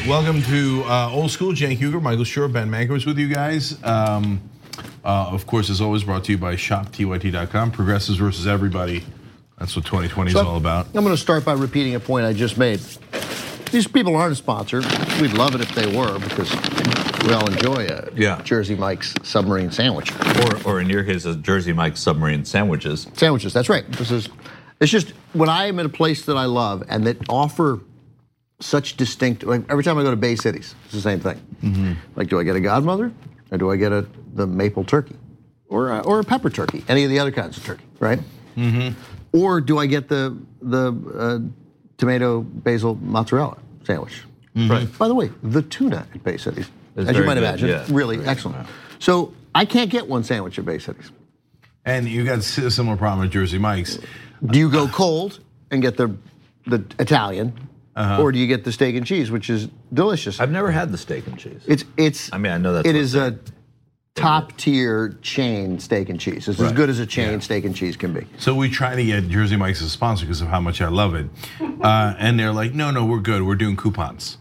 right, welcome to uh, Old School. Cenk Uygur, Michael Shure, Ben Mankiewicz with you guys. Um, uh, of course, as always, brought to you by ShopTYT.com. Progressives versus everybody. That's what 2020 is all about. I'm going to start by repeating a point I just made. These people aren't a sponsor. We'd love it if they were because we all enjoy a Yeah. Jersey Mike's submarine sandwich. Or, or in your case, a Jersey Mike's submarine sandwiches. Sandwiches, that's right. This is, it's just when I am in a place that I love and that offer such distinct, like every time I go to Bay Cities, it's the same thing. Mm-hmm. Like, do I get a Godmother or do I get a the maple turkey or a, or a pepper turkey? Any of the other kinds of turkey, right? Mm-hmm. Or do I get the the uh, tomato basil mozzarella sandwich? Mm-hmm. Right. By the way, the tuna at Bay Cities, It's as you might good, imagine, yeah. really Very excellent. So I can't get one sandwich at Bay Cities. And you got a similar problem at Jersey Mike's. Do you go cold and get the the Italian, or do you get the steak and cheese, which is delicious? I've never had the steak and cheese. It's it's. I mean, I know that it is a top tier chain steak and cheese. It's as good as a chain steak and cheese can be. So we try to get Jersey Mike's as a sponsor because of how much I love it. Uh, and they're like, no, no, we're good. We're doing coupons.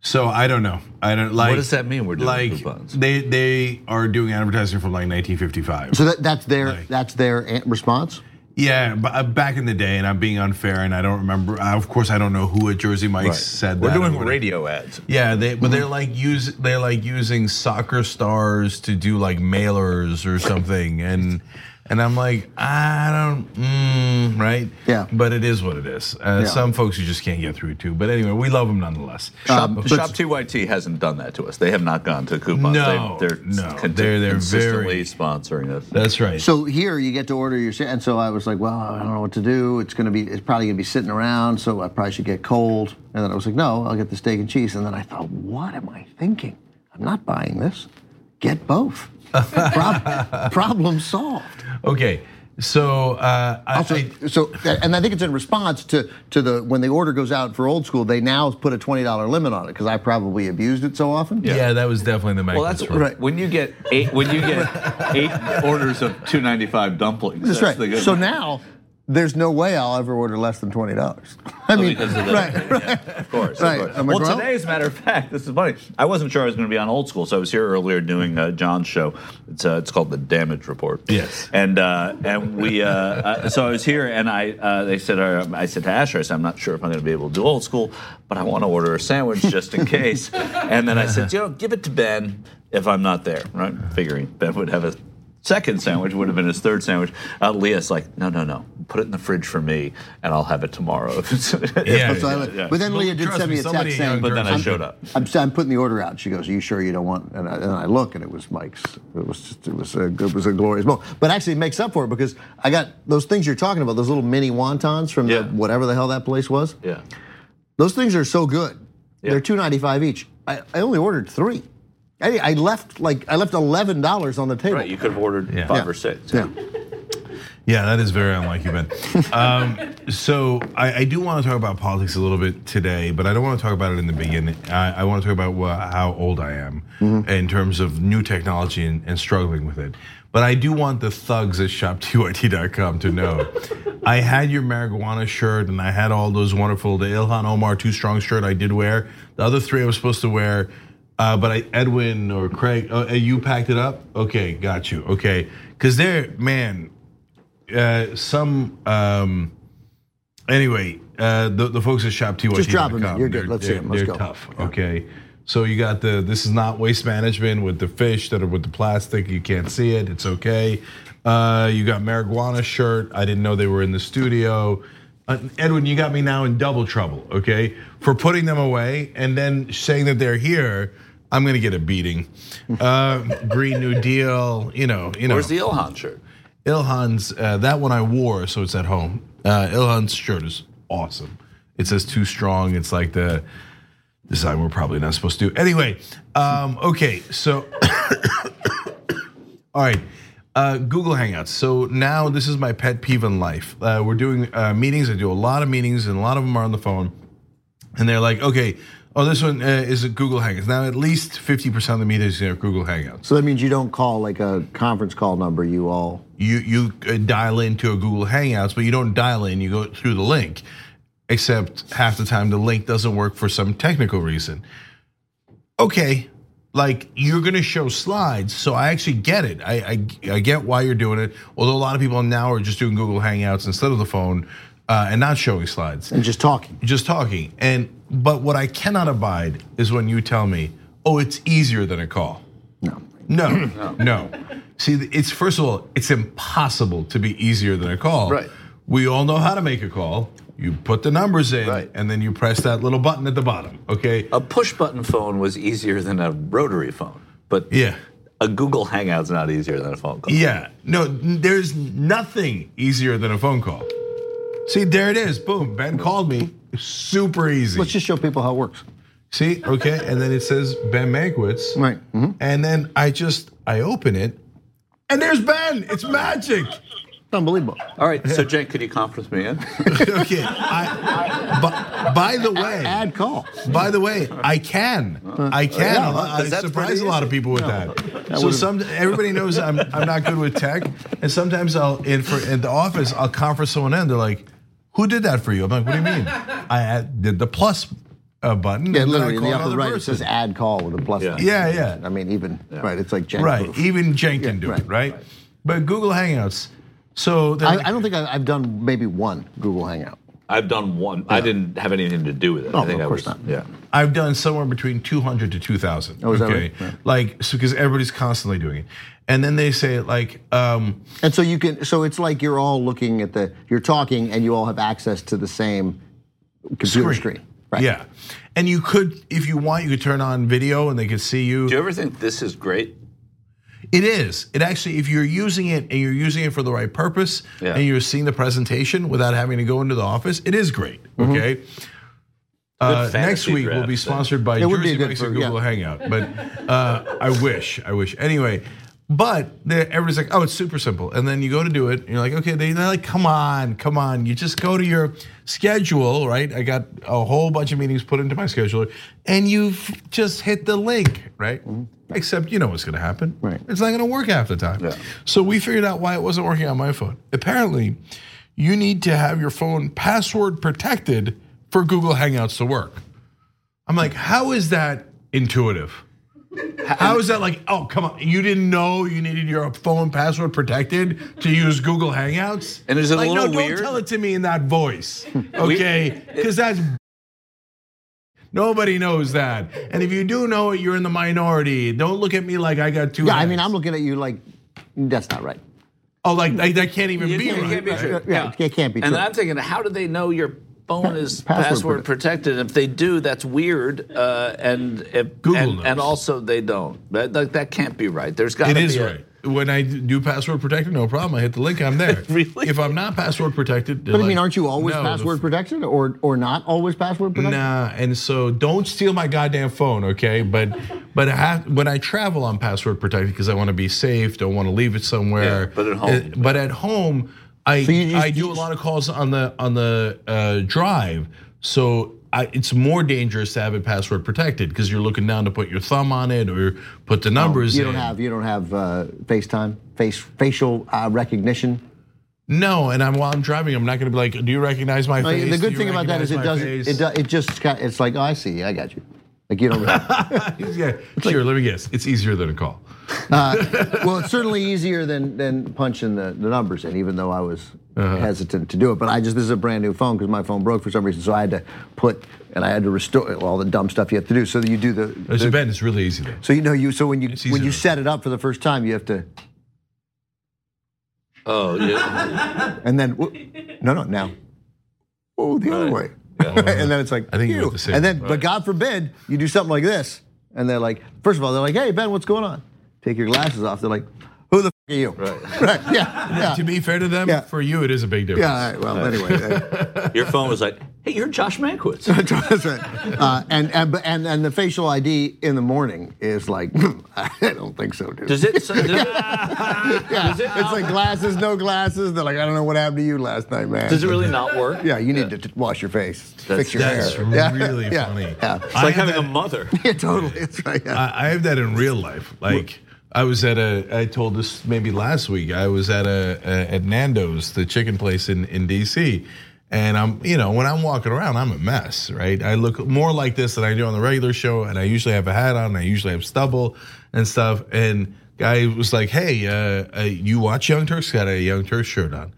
So I don't know. I don't like. What does that mean, we're doing like, coupons? They they are doing advertising from like 1955. So that, that's their Right. that's their response. Yeah, but uh, back in the day, and I'm being unfair, and I don't remember. Of course, I don't know who at Jersey Mike's said that. We're that. or doing radio ads. Yeah, they but they're like use they're like using soccer stars to do like mailers or something, and and I'm like I don't mm, right. Yeah. but it is what it is. Uh, Yeah. Some folks you just can't get through to. But anyway, we love them nonetheless. Shop, but- Shop TYT hasn't done that to us. They have not gone to coupons. No, they, are no, they're- they're consistently very- sponsoring us. That's right. So here you get to order your sa- and so I was like, well, I don't know what to do. It's gonna be it's probably gonna be sitting around, so I probably should get cold. And then I was like, no, I'll get the steak and cheese. And then I thought, what am I thinking? I'm not buying this. Get both. Prob- problem solved. okay, so uh, I, Also, I- so and I think it's in response to to the when the order goes out for old school, they now put a twenty dollar limit on it because I probably abused it so often. yeah. that was definitely the Well, that's. Right. when you get eight. When you get eight orders of two ninety five dumplings. That's, the right. good So one. now there's no way I'll ever order less than twenty dollars. I mean, because of the, right, yeah, of course. Right. Of course. Well, well- today, as a matter of fact, this is funny. I wasn't sure I was going to be on old school, so I was here earlier doing uh, John's show. It's uh, it's called the Damage Report. Yes. And uh, and we uh, uh, so I was here, and I uh, they said uh, I said to Asher, I said I'm not sure if I'm going to be able to do old school, but I want to order a sandwich just in case. and then I said, you know, give it to Ben if I'm not there, right? Figuring Ben would have a. Second sandwich would have been his third sandwich. Uh, Leah's like, no, no, no. Put it in the fridge for me, and I'll have it tomorrow. Yeah. So I- Yeah. But then But Leah did trust send me, me a text saying, But then I showed up. I'm, I'm putting the order out. She goes, "Are you sure you don't want?" And I, and I look, and it was Mike's. It was just, it was a it was a glorious moment. But actually, it makes up for it because I got those things you're talking about, those little mini wontons from Yeah. the, whatever the hell that place was. Yeah. Those things are so good. Yeah. They're two ninety five each. I, I only ordered three. I, I left like I left eleven dollars on the table. Right, you could have ordered Yeah. five Yeah. or six. yeah. Yeah, that is very unlike you, Ben. um, so I, I do want to talk about politics a little bit today, but I don't want to talk about it in the beginning. I, I want to talk about wha- how old I am in terms of new technology and, and struggling with it. But I do want the thugs at ShopTYT.com to know. I had your marijuana shirt, and I had all those wonderful the Ilhan Omar Too Strong shirt I did wear. The other three I was supposed to wear. Uh, but I, Edwin or Craig, uh, you packed it up. Okay, got you. Okay, because they're man, uh, some um, anyway, uh, the the folks at Shop TYT. Just drop 'em in. You're good. Let's see they're, 'em. Let's they're go. tough. Okay, so you got the this is not waste management with the fish that are with the plastic. You can't see it. It's okay. Uh, you got marijuana shirt. I didn't know they were in the studio. Uh, Edwin, you got me now in double trouble. Okay, for putting them away and then saying that they're here. I'm gonna get a beating. Uh, Green New Deal. You know. You know. Where's the Ilhan shirt? Ilhan's uh, that one I wore, so it's at home. Uh, Ilhan's shirt is awesome. It says "too strong." It's like the design we're probably not supposed to do. Anyway, um, okay, so all right, uh, Google Hangouts. So now this is my pet peeve in life. Uh, we're doing uh, meetings. I do a lot of meetings, and a lot of them are on the phone. And they're like, okay, oh, this one uh, is a Google Hangouts. Now at least fifty percent of the meetings are Google Hangouts. So that means you don't call like a conference call number. You all you you uh, dial into a Google Hangouts, but you don't dial in. You go through the link. except half the time the link doesn't work for some technical reason. Okay, like you're gonna show slides, so I actually get it. I, I, I get why you're doing it. Although a lot of people now are just doing Google Hangouts instead of the phone uh, and not showing slides, And just talking. just talking. And but what I cannot abide is when you tell me, "Oh, it's easier than a call." No. No, no. See, it's first of all, it's impossible to be easier than a call. Right. We all know how to make a call. You put the numbers in, Right. and then you press that little button at the bottom. Okay. A push button phone was easier than a rotary phone, but Yeah. a Google Hangout's not easier than a phone call. Yeah. No, there's nothing easier than a phone call. See, there it is. Boom. Ben called me. Super easy. Let's just show people how it works. See, okay, and then it says Ben Mankiewicz. Right. Mhm. And then I just I open it, and there's Ben. It's magic. Unbelievable. All right, so Jen, could you conference me in? okay. I, by, by the way, Add call. by the way, I can. I can. Yeah, I, I 'cause that's surprise a lot of people with that. So some everybody knows I'm I'm not good with tech, and sometimes I'll in for in the office I'll conference someone in. They're like, "Who did that for you?" I'm like, "What do you mean?" I did the plus uh, button. Yeah, and then I literally in the upper another right it person. says add call with a plus. Yeah. Yeah, yeah. I mean, even right, it's like Jen Right. proof. Even Jen can Yeah, do right, it, right? But Google Hangouts. So I, like- I don't think I've done maybe one Google Hangout. I've done one. I didn't have anything to do with it. Oh, I think of I course was, not. Yeah. I've done somewhere between 200 to 2,000. Oh, okay, right? Yeah. like so because everybody's constantly doing it, and then they say like, um, And so you can, so it's like you're all looking at the, you're talking and you all have access to the same computer screen. Right. yeah, and you could, if you want, you could turn on video and they could see you. Do you ever think this is great? It is. It actually, if you're using it and you're using it for the right purpose, Yeah. and you're seeing the presentation without having to go into the office, it is great. Mm-hmm. Okay. Uh, next week we'll be sponsored by It would be Jersey good Mike's for- Google yeah. Hangout, but uh, I wish, I wish. Anyway, but everybody's like, "Oh, it's super simple," and then you go to do it, and you're like, "Okay," they- they're like, "Come on, come on!" You just go to your schedule, right? I got a whole bunch of meetings put into my schedule, and you just hit the link, right? Except you know what's going to happen. Mm-hmm. Right. It's not going to work half the time. Yeah. So we figured out why it wasn't working on my phone. Apparently, you need to have your phone password protected for Google Hangouts to work. I'm like, how is that intuitive? How is that like, oh, come on, you didn't know you needed your phone password protected to use Google Hangouts? And is it a like, little no, weird? don't tell it to me in that voice, okay? Because that's nobody knows that. And if you do know it, you're in the minority. Don't look at me like I got two. Yeah, I mean. I'm looking at you like, that's not right. Oh, like, like that can't even You be can't- it right. can't be right? true. Yeah, it can't be And true. I'm thinking, how do they know your phone is Password password, protected? If they do, that's weird. Uh, and if, Google and, knows. and also they don't. That, that, that can't be right. There's got It to be is a- right. When I do password protected, no problem. I hit the link, I'm there. Really? If I'm not password protected, But I mean, aren't you always no, the password protected or or not always password protected? Nah, and so don't steal my goddamn phone, okay? But but I have, when I travel, I'm password protected because I want to be safe. Don't want to leave it somewhere. Yeah, but at home- but at home, I you I do a lot of calls on the on the uh, drive, so. I, it's more dangerous to have it password protected because you're looking down to put your thumb on it or put the numbers You don't have you don't have uh, FaceTime, face facial uh, recognition. No, and I'm while I'm driving, I'm not going to be like, "Do you recognize my face?" the good thing about that is it doesn't. it, face?" it, do- it just it's like oh, I see I got you. Like you don't. yeah, sure. Let me guess. It's easier than a call. Well, it's certainly easier than than punching the, the numbers in, even though I was Uh-huh. hesitant to do it. But I just this is a brand new phone because my phone broke for some reason, so I had to put and I had to restore all the dumb stuff you have to do. So that you do the, So the- Ben, it's really easy though. so you know you so when you when you set it up for the first time, you have to Oh, yeah. and then wh- no no now oh the other way and then it's like I think you "Ew." have to say and that. then but God forbid you do something like this and they're like first of all they're like hey Ben what's going on take your glasses off they're like who the f- are you right right yeah yeah To be fair to them, Yeah. for you it is a big difference. yeah all right, well anyway uh, Your phone was like, hey, you're Josh Mankiewicz. that's right. Uh, and, and and and the facial ID in the morning is like I don't think so dude Does it? Does it yeah, it's like glasses no glasses they're like I don't know what happened to you last night man does it really not work? yeah you need to t- wash your face fix your That's hair Yeah, really yeah, funny. yeah. It's like I have having a that- mother. Yeah, totally. It's right. Yeah. I I have that in real life. Like I was at a, I told this maybe last week. I was at a, a at Nando's, the chicken place in in DC, And I'm, you know, when I'm walking around, I'm a mess, right? I look more like this than I do on the regular show, and I usually have a hat on, and I usually have stubble and stuff. And guy was like, "Hey, uh, uh, you watch Young Turks? Got a Young Turks shirt on?"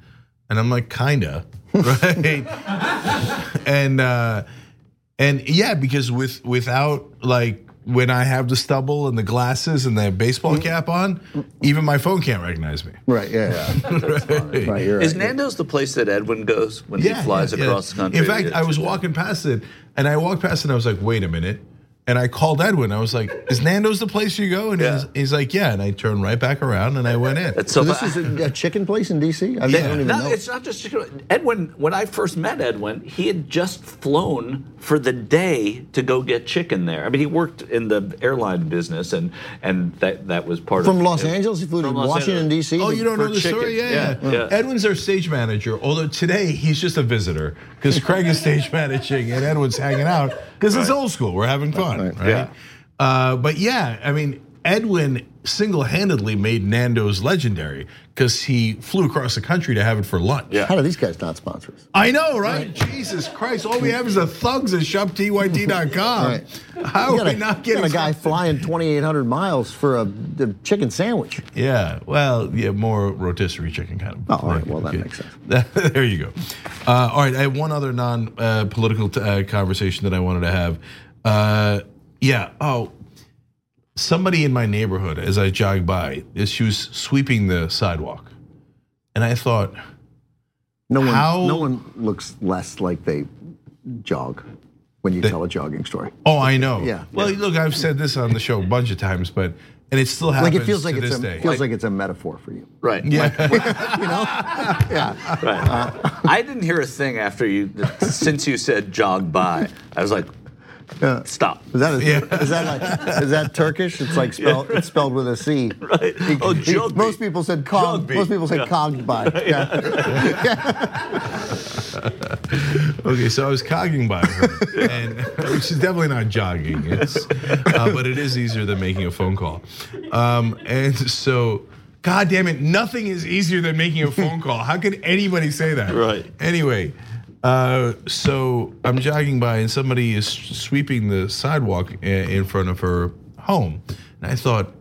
And I'm like, "Kinda." right? and uh, and yeah, because with without like when I have the stubble and the glasses and the baseball mm. cap on, even my phone can't recognize me. Right. Yeah. yeah. Right. right. You're Is right. Nando's the place that Edwin goes when he flies yeah, yeah. across the country? In fact, I was walking past it, and I walked past it, and I was like, "Wait a minute." And I called Edwin. I was like, "Is Nando's the place you go?" And Yeah. he's, he's like, "Yeah." And I turned right back around, and I went in. So so this is a, a chicken place in DC. I, I Yeah. don't even No, know. it's not just chicken. Edwin. When I first met Edwin, he had just flown for the day to go get chicken there. I mean, he worked in the airline business, and and that that was part of the From of Los Angeles, he flew to Washington D.C. Oh, you don't know the chicken. story? Yeah, Yeah, yeah. yeah. Edwin's our stage manager. Although today he's just a visitor because Craig is stage managing and Edwin's hanging out because it's old school. We're having fun, right? Right. Yeah. Uh, but yeah, I mean, Edwin single-handedly made Nando's legendary because he flew across the country to have it for lunch. Yeah. How do these guys not sponsor us? I know, right? Jesus Christ! All we have is the thugs at shoptyt.com. Right. How are we a, not getting a guy flying 2,800 miles for a, a chicken sandwich. Yeah, well, yeah, more rotisserie chicken kind of. Oh, all right, well, that makes sense. there you go. Uh, all right, I have one other non-political uh, conversation that I wanted to have. Uh, yeah. Oh, somebody in my neighborhood, as I jogged by, she was sweeping the sidewalk, and I thought, No one, How- no one looks less like they jog when you tell a jogging story. "Oh, I know." Yeah. Well, look, I've said this on the show a bunch of times, but and it still happens Like it feels like to it's this a day. feels like it's a metaphor for you. Right. yeah. You know? yeah. Right. I didn't hear a thing after you since you said jog by. I was like, stop. Is that a, Yeah. is that like is that Turkish? It's like spelled it's spelled with a C. Right. He- Oh, he- Jogby. most people said cog. Jogby. Most people said Yeah. cogged by. Yeah. Okay, so I was cogging by her, and which is definitely not jogging. It's, uh, but it is easier than making a phone call. Um, and so, God damn it, nothing is easier than making a phone call. How could anybody say that? Right. Anyway, uh, so I'm jogging by, and somebody is sweeping the sidewalk in front of her home, and I thought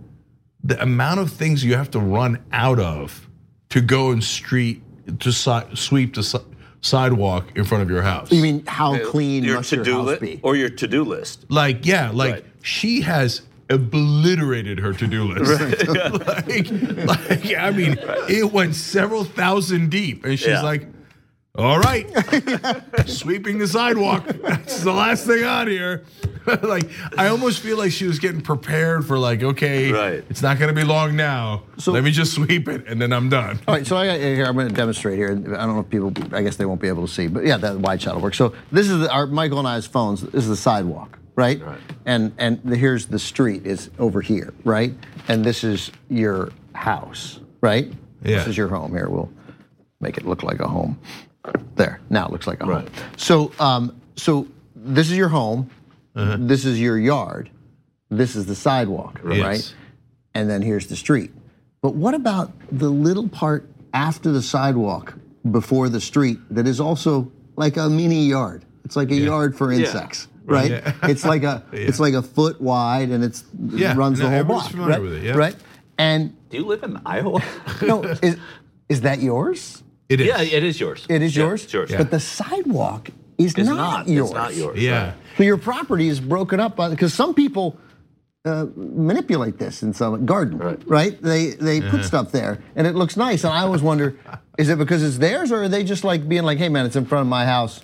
the amount of things you have to run out of to go and street to si- sweep the si- sidewalk in front of your house. You mean how clean your must to-do house list be? or your to-do list. Like, yeah, like Right. she has obliterated her to-do list. like, like, I mean, it went several thousand deep, and she's Yeah. like, "All right, sweeping the sidewalk. That's the last thing on here." like, I almost feel like she was getting prepared for like, okay, Right. it's not going to be long now. So- Let me just sweep it, and then I'm done. All right, so I, here I'm going to demonstrate here. I don't know if people, I guess they won't be able to see, but yeah, that wide shot will work. So this is the, our Michael and I's phones. This is the sidewalk, right? Right. And and the, here's the street is over here, right? And this is your house, right? Yeah. This is your home. Here, we'll make it look like a home. There. Now it looks like a Right. home. So um, so this is your home. Uh-huh. This is your yard. This is the sidewalk, Yes. right? and then here's the street. But what about the little part after the sidewalk before the street that is also like a mini yard? It's like a yard for insects, right? Yeah. It's like a it's like a foot wide and it's Yeah, it runs no, the whole block, familiar right? with it, yeah. Right? And Do you live in Iowa? no, is is that yours? It is. yeah, it is yours. It is Yeah, yours. it's yours. But the sidewalk is It's not, not. yours. It's not yours. Yeah. right. So your property is broken up by because some people uh, manipulate this in some garden, Right. They they put stuff there and it looks nice. And I always wonder, is it because it's theirs or are they just like being like, hey man, it's in front of my house,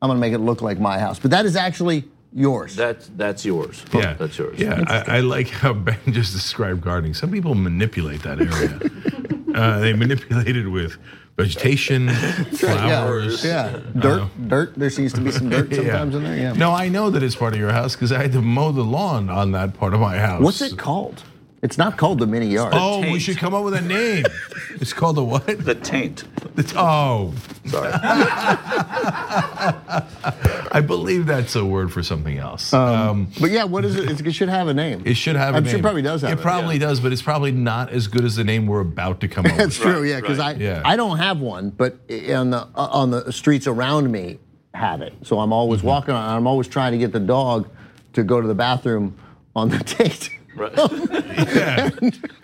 I'm gonna make it look like my house. But that is actually yours. That's that's yours. Yeah, that's yours. Yeah, I, I like how Ben just described gardening. Some people manipulate that area. uh, they manipulate it with vegetation, flowers. Yeah, yeah. dirt, dirt. There seems to be some dirt sometimes in there. Yeah. No, I know that it's part of your house because I had to mow the lawn on that part of my house. What's it called? It's not called the mini yard. Oh, we should come up with a name. it's called the what? The taint. It's, oh, Sorry. I believe that's a word for something else. Um, But yeah, what is it? It should have a name. it should have a I'm name. sure it probably does have It it, probably does, but it's probably not as good as the name we're about to come up with. That's with. true, yeah. Because right. I Yeah. I don't have one, but on the on the streets around me have it. So I'm always Mm-hmm. walking on. I'm always trying to get the dog to go to the bathroom on the date. Yeah,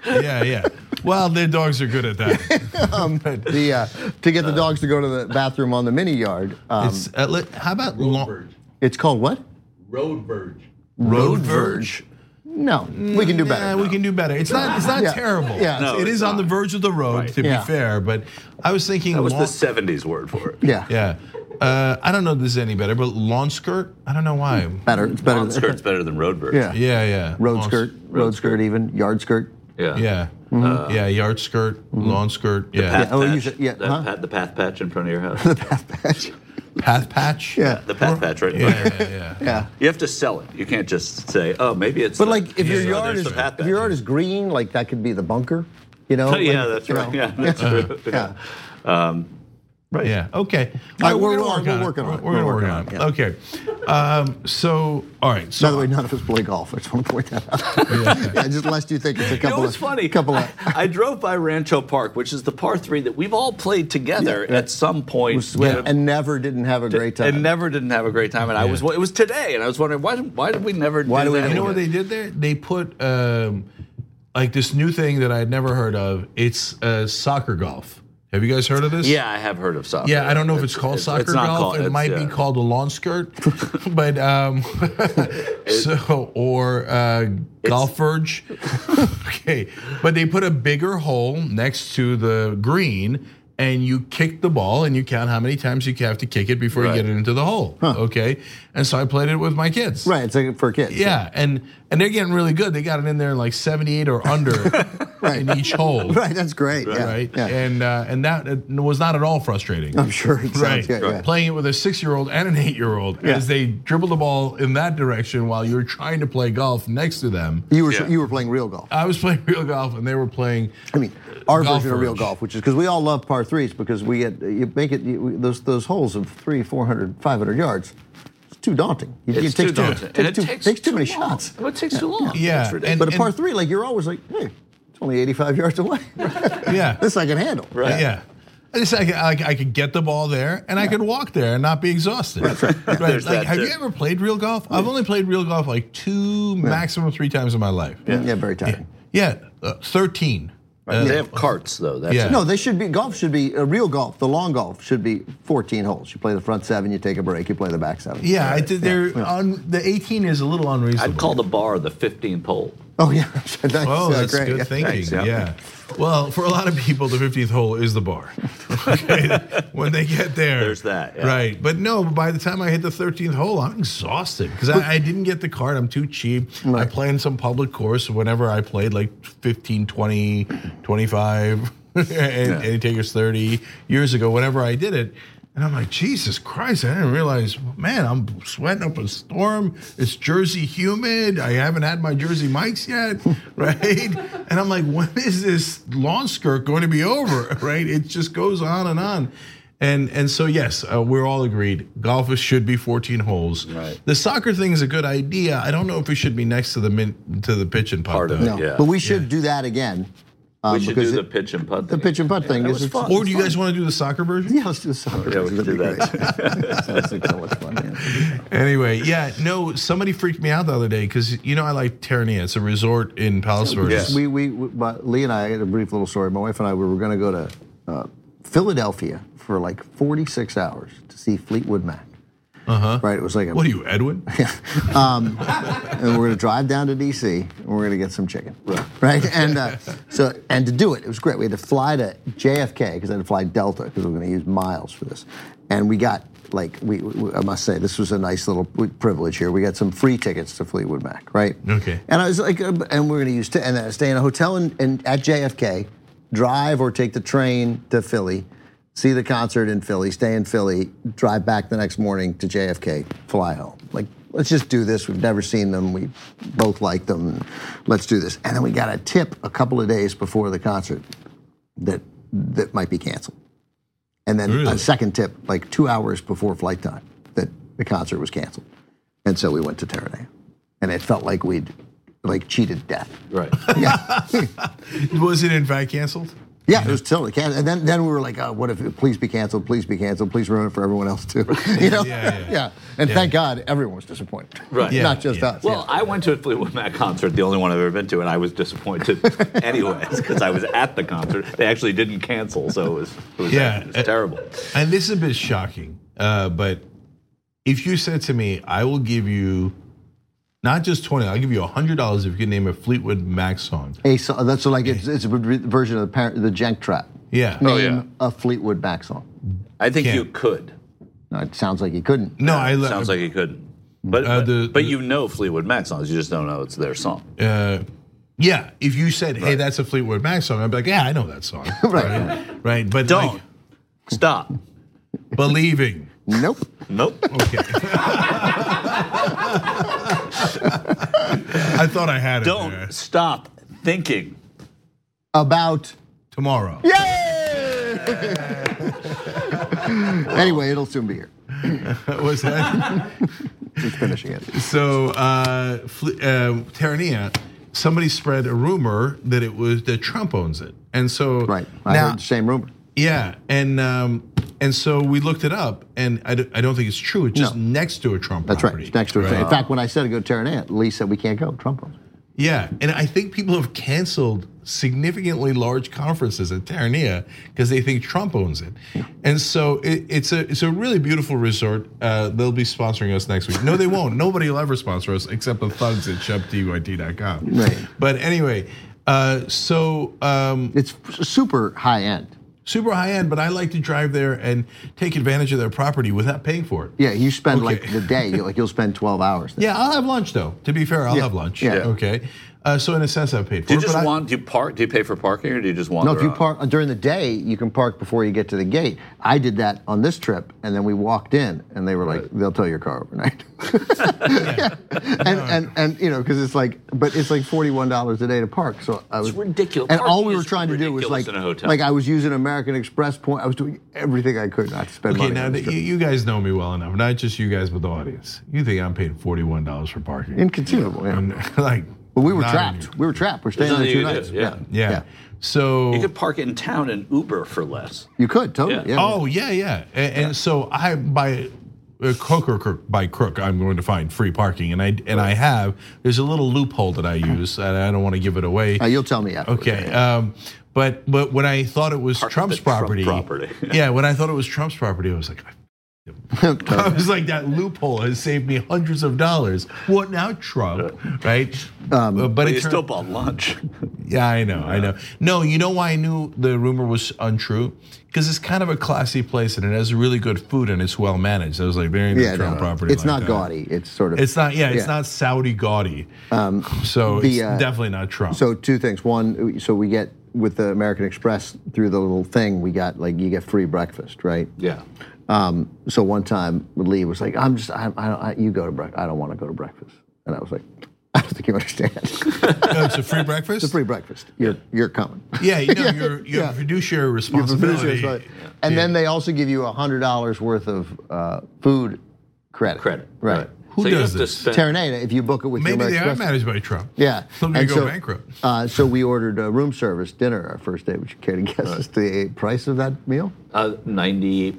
yeah, yeah. Well, their dogs are good at that. um, the uh, to get the dogs to go to the bathroom on the mini yard. Um, It's, uh, let- how about long, Verge. it's called what? Road Verge. road verge? No, we can do better. Yeah, we can do better. It's not. It's not Yeah. terrible. Yeah. No, it's is on the verge of the road. To Yeah. be fair, but I was thinking. That was long- the 70s word for it. yeah, Yeah. Uh, I don't know if this is any better, but lawn skirt. I don't know why. better. It's better. Lawn than- skirt's better than road verge. Yeah. Yeah, yeah. Road Lawn- skirt, road skirt, even yard skirt. Yeah. Yeah. Mm-hmm. Uh, yeah, yard skirt, mm-hmm. lawn skirt. Yeah. Path oh, you patch, said- yeah, that huh? pat- the path patch in front of your house. the Path patch. Path patch. Yeah. the path patch right Yeah, yeah, yeah. Yeah. You have to sell it. You can't just say, "Oh, maybe it's." But the- like, if your yeah, yard is path if your yard is green, like that could be the bunker. You know? Yeah, Like, that's you right. know. Yeah, that's true. Yeah. Um, Right. Yeah. Okay. All right, we're we're- gonna we're- we're working on it. We're We're working on on it. Okay. Um, so, all right. So, By the way, none of us play golf. I just want to point that out. yeah. just lest you think it's a You couple know what's of funny? couple of I, I drove by Rancho Park, which is the par three that we've all played together Yeah. at some point, Yeah, and never didn't have a great time. and never didn't have a great time. And I was it was today, and I was wondering why why did we never? Why do do we that you know never what they did there? They put um, like this new thing that I had never heard of. It's uh, soccer golf. Have you guys heard of this? Yeah, I have heard of soccer. Yeah, I don't know if it's, called it's- soccer it's golf. called- it might be called a lawn skirt, but um, so or uh, golf verge. okay, but they put a bigger hole next to the green, and you kick the ball, and you count how many times you have to kick it before Right. you get it into the hole. Okay, and so I played it with my kids. right, it's like for kids. Yeah, and and they're getting really good. They got it in there in like seventy eight or under in each hole. Right, that's great. Yeah. Right, Yeah. and uh, and that was not at all frustrating. I'm sure it Right, good. Yeah. playing it with a six-year-old and an eight-year-old as they dribble the ball in that direction while you're trying to play golf next to them. You were Yeah. you were playing real golf. I was playing real golf and they were playing. I mean, our Golf version of real golf, which is because we all love par threes because we get you make it you, those those holes of three, 400, 500 yards too daunting. It, it's it takes too daunting. Too, and it takes, takes too, many long. shots. Well, it takes yeah. too long. Yeah. yeah. And, but a par three, like you're always like, hey, it's only 85 yards away. yeah. This I can handle. Right. Yeah. I just I, I, I, could get the ball there and yeah. I could walk there and not be exhausted. Right. right. Like, have too. you ever played real golf? I've only played real golf like two, maximum three times in my life. Yeah, Yeah. very tiring. Yeah, uh, 13 Right. they have uh, carts though. That's yeah. No, they should be golf should be uh, real golf. The long golf should be 14 holes. You play the front seven, you take a break, you play the back seven. Yeah, right. I, they're yeah. on the 18 is a little unreasonable. I'd call the bar the 15th hole. Oh yeah, that's, Oh, uh, that's great. good yeah. thinking. Thanks, yeah. yeah. Well, for a lot of people, the 15th hole is the bar. Okay, when they get there, There's that, yeah. Right, but no. By the time I hit the 13th hole, I'm exhausted because I, I didn't get the card. I'm too cheap. I play in some public course. Whenever I played, like 15, 20, 25, and, and it takes 30 years ago. Whenever I did it. And I'm like, Jesus Christ, I didn't realize, man, I'm sweating up a storm. It's Jersey humid. I haven't had my Jersey Mike's yet, right? And I'm like, when is this lawn skirt going to be over, right? It just goes on and on. And and so yes, uh, we're all agreed. Golf is- should be 14 holes. Right. The soccer thing is a good idea. I don't know if we should be next to the min, to the pitch and putt. Part of though. it. No, Yeah. but we should do that again. Um, we should do the it- pitch and putt. Thing. the pitch and putt thing. that is was fun. Or do you guys want to do the soccer version? Yeah, let's do the soccer. Yeah, we That'd can do that. great. Sounds like so much fun. yeah. Anyway, yeah, no, somebody freaked me out the other day because you know I like Terranea. It's a resort in Palos Verdes. Yeah. We, we, we but Lee and I, I had a brief little story. My wife and I, we were going to go to uh, Philadelphia for like 46 hours to see Fleetwood Mac. Uh-huh. Right? It was like a, What are you, Edwin? and we're going to drive down to D.C. and we're going to get some chicken. Right. Right. And uh, so, and to do it, it was great. We had to fly to JFK because I had to fly Delta because we were going to use miles for this. And we got like we, we, I must say this was a nice little privilege here. We got some free tickets to Fleetwood Mac. Right. Okay. And I was like, uh, and we're going to use t- and stay in a hotel in, in at JFK, drive or take the train to Philly. See the concert in Philly, stay in Philly, drive back the next morning to JFK, fly home. Like, let's just do this. We've never seen them. We both like them. Let's do this. And then we got a tip a couple of days before the concert that that might be canceled. And then Really? a second tip like two hours before flight time that the concert was canceled, and so we went to Terranea, and it felt like we'd like cheated death. Right. Yeah, Was it in fact canceled? Yeah, it was totally canceled. And then then we were like, oh, what if please be canceled, please be canceled, please ruin it for everyone else too. you know? Yeah, yeah. And Yeah. thank God everyone was disappointed. Right. Yeah, Not just yeah. us. Well, I went to a Fleetwood Mac concert, the only one I've ever been to, and I was disappointed anyways because I was at the concert. They actually didn't cancel, so it was, it was, Yeah. it was terrible. And this is a bit shocking, uh, but if you said to me, I will give you not just 20, I'll give you $100 if you can name a Fleetwood Mac song. A so, that's like it's, it's a version of the, par- the Jank Trap. Yeah. Oh, Name yeah. a Fleetwood Mac song. I think Can't. you could. No, it sounds like you couldn't. No, I Sounds like you couldn't. But Uh, but, the- but the- you know Fleetwood Mac songs, you just don't know it's their song. uh, yeah, if you said, "Hey, that's a Fleetwood Mac song," I'd be like, "Yeah, I know that song." Right. right. But Don't like, stop. believing. Nope. Nope. Okay. I thought I had it Don't there. stop thinking. About tomorrow. yay! anyway, it'll soon be here. Was that? Just finishing it. So, uh, Fle- uh, Terranea, somebody spread a rumor that it was that Trump owns it, and so Right. I now, heard the same rumor. yeah, and um, and so we looked it up, and I, d- I don't think it's true. It's just No. next to a Trump That's property. right. It's next to it. right? In fact, when I said to go to Terranea, Lee said we can't go. Trump owns it. Yeah, and I think people have canceled significantly large conferences at Terranea because they think Trump owns it, and so it, it's a it's a really beautiful resort. Uh, they'll be sponsoring us next week. No, they won't. Nobody will ever sponsor us except the thugs at shoptyt.com. Right. But anyway, uh, so um, It's super high end. Super high end. But I like to drive there and take advantage of their property without paying for it. Yeah, you spend Okay. like the day, like you'll spend 12 hours. There. Yeah, I'll have lunch though. To be fair, I'll Yeah. have lunch. Yeah. Okay. Uh, so in a sense, I've paid for Do you it. just but I- want? Do you park? Do you pay for parking, or do you just want? No, if you park uh, during the day, you can park before you get to the gate. I did that on this trip, and then we walked in, and they were like, "They'll tow your car overnight." and, and and you know, because it's like, but it's like forty one dollars a day to park. So I was ridiculous. And all we were trying to do was like, in a hotel. like I was using American Express point. I was doing everything I could not to spend Okay, money. now on this you, trip. you guys know me well enough, not just you guys, but the audience. You think I'm paying forty-one dollars for parking? Inconceivable. Yeah. I'm like, But we were not trapped. even- We were trapped. We're staying there two nights. you can do, Yeah. yeah. So. You could park in town and Uber for less. You could totally. Yeah. Yeah. oh yeah, yeah. And, and so I by uh, crook or crook by crook, I'm going to find free parking, and I and I have. There's a little loophole that I use, and I don't want to give it away. Uh, you'll tell me after. Okay. Um, but but when I thought it was Park at Trump's the Trump property, property. yeah, when I thought it was Trump's property, I was like, I was like, that loophole has saved me hundreds of dollars. What now, Trump? Right? Um, but But it you turned- still bought lunch. yeah, I know, I know. No, you know why I knew the rumor was untrue? Because it's kind of a classy place and it has really good food and it's well managed. I was like, very ain't Yeah, no no, Trump no. property. It's like not that. gaudy. It's sort of. It's not. Yeah, it's Yeah. not Saudi gaudy. so the, it's uh, definitely not Trump. So two things. One, so we get with the American Express through the little thing, we got like you get free breakfast, right? Yeah. Um, so one time Lee was like, "I'm just, I, I, I you go to breakfast. I don't want to go to breakfast." And I was like, "I don't think you understand." no, it's a free breakfast. It's a free breakfast. You're you're coming. Yeah, you know, you're you're yeah. fiduciary responsibility. You're fiduciary yeah. And yeah. then they also give you a hundred dollars worth of uh, food credit. Credit. right. right. Who so does this? Terranada, if you book it with Maybe your they are managed by Trump. Yeah. Somebody go so, bankrupt. Uh, so we ordered a room service dinner our first day. Would you care to guess right. the price of that meal? Uh, 98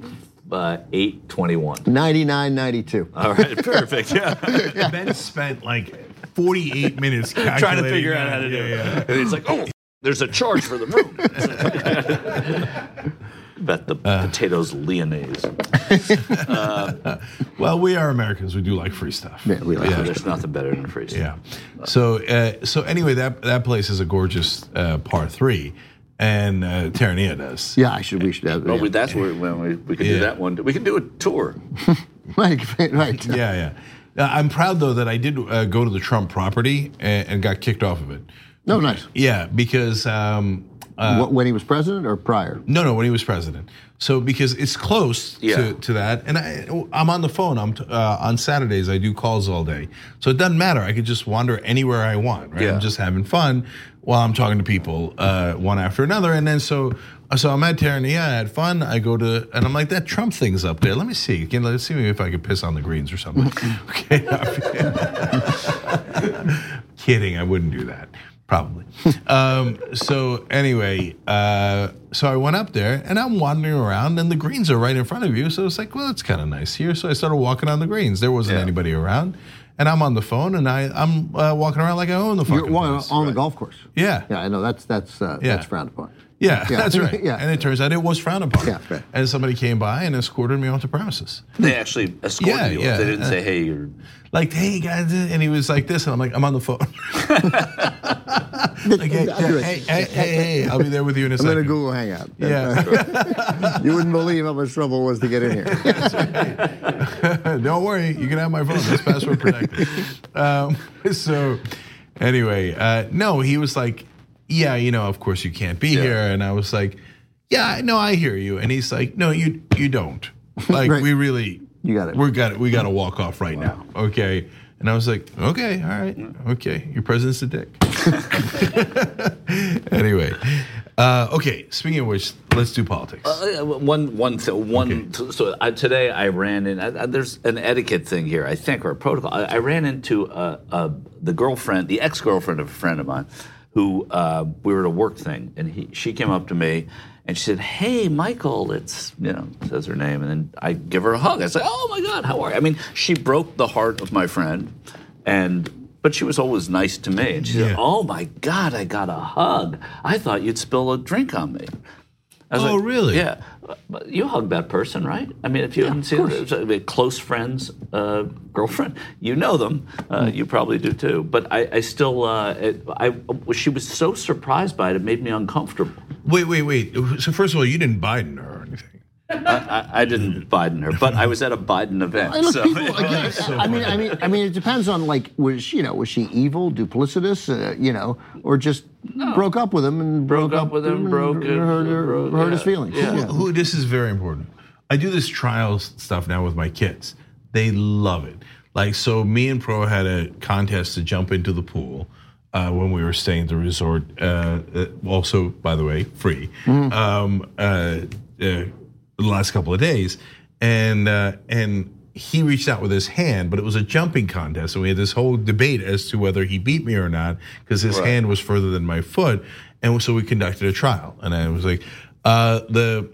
uh, 821. 99.92. All right, perfect. Yeah. yeah. Ben spent like 48 minutes trying to figure out how to do it. Yeah. And he's like, oh, there's a charge for the room. Bet the uh, potatoes Lyonnaise. uh, well, we are Americans. We do like free stuff. Yeah, we like. Yeah. There's nothing better than free stuff. Yeah. So, uh, so anyway, that that place is a gorgeous uh, par three and uh, Terranea does. Yeah, I should. We should have. Well, yeah. that's where when we, we could Yeah. do that one. We can do a tour. right, right. Yeah, yeah. Uh, I'm proud though that I did uh, go to the Trump property and, and got kicked off of it. No, nice. Yeah, because um, uh, Wh- when he was president or prior? no, no, when he was president. So because it's close Yeah. to, to that, and I, I'm on the phone. I'm t- uh, on Saturdays. I do calls all day, so it doesn't matter. I could just wander anywhere I want. Right? Yeah. I'm just having fun while I'm talking to people uh, one after another. And then so So I'm at Terranea. I had fun. I go to, and I'm like, that Trump thing's up there. Let me see. Can let's see if I could piss on the greens or something. okay. Kidding. I wouldn't do that. Probably. um, so anyway, uh, so I went up there and I'm wandering around, and the greens are right in front of you. So it's like, well, it's kind of nice here. So I started walking on the greens. There wasn't Yeah. anybody around, and I'm on the phone, and I I'm uh, walking around like I own the fucking You're on, place. on the golf course. Yeah. Yeah, I know that's that's uh, Yeah. that's frowned upon. Yeah, Yeah. that's right. Yeah. And it turns out it was frowned upon. Yeah, right. And somebody came by and escorted me off the premises. They actually escorted Yeah, you. yeah. They didn't say, "Hey, you're." Like, hey guys, and he was like this, and I'm like, I'm on the phone. like, hey, hey, hey, hey, hey, I'll be there with you in a I'm in a second. Google Hangout. Yeah. you wouldn't believe how much trouble it was to get in here. Don't worry, you can have my phone. It's password protected. Um, so, anyway, uh, no, he was like, yeah, you know, of course you can't be Yeah. here, and I was like, yeah, no, I hear you, and he's like, no, you you don't. Like, Right. we really, You got it. we got it, we got to walk off right now, okay? And I was like, okay, all right, okay, your president's a dick. anyway, uh, okay. Speaking of which, let's do politics. Uh, One, one, th- one. So uh, today I ran in. Uh, there's an etiquette thing here, I think, or a protocol. I, I ran into uh, uh, the girlfriend, the ex-girlfriend of a friend of mine, who uh, we were at a work thing, and he, she came up to me and she said, "Hey, Michael," it's you know says her name, and then I give her a hug. I say, "Oh my God, how are you?" I mean, she broke the heart of my friend, and. But she was always nice to me. And she Yeah. said, Oh my God, I got a hug. I thought you'd spill a drink on me. Oh, really? Yeah. But you hug that person, right? I mean, if you haven't seen so, close friends, uh, girlfriend, you know them. Uh, You probably do too. But I, I still, uh, it, I, she was so surprised by it, it made me uncomfortable. Wait, wait, wait. So first of all, you didn't Biden her or anything. I, I didn't Biden her, but I was at a Biden event. Look, so, people, again, I mean, I mean, I mean, it depends on like, was she, you know, was she evil, duplicitous, uh, you know, or just broke up with him and Broke up with him, and broke it, hurt, her- broke- hurt his feelings. yeah. Who, who- this is very important. I do this trials stuff now with my kids. They love it. Like so, me and Pro had a contest to jump into the pool uh, when we were staying at the resort. Uh, uh, also, by the way, free. Um, uh, uh, the last couple of days, and uh, and he reached out with his hand, but it was a jumping contest, and we had this whole debate as to whether he beat me or not because his Right. hand was further than my foot, and so we conducted a trial, and I was like, uh, the.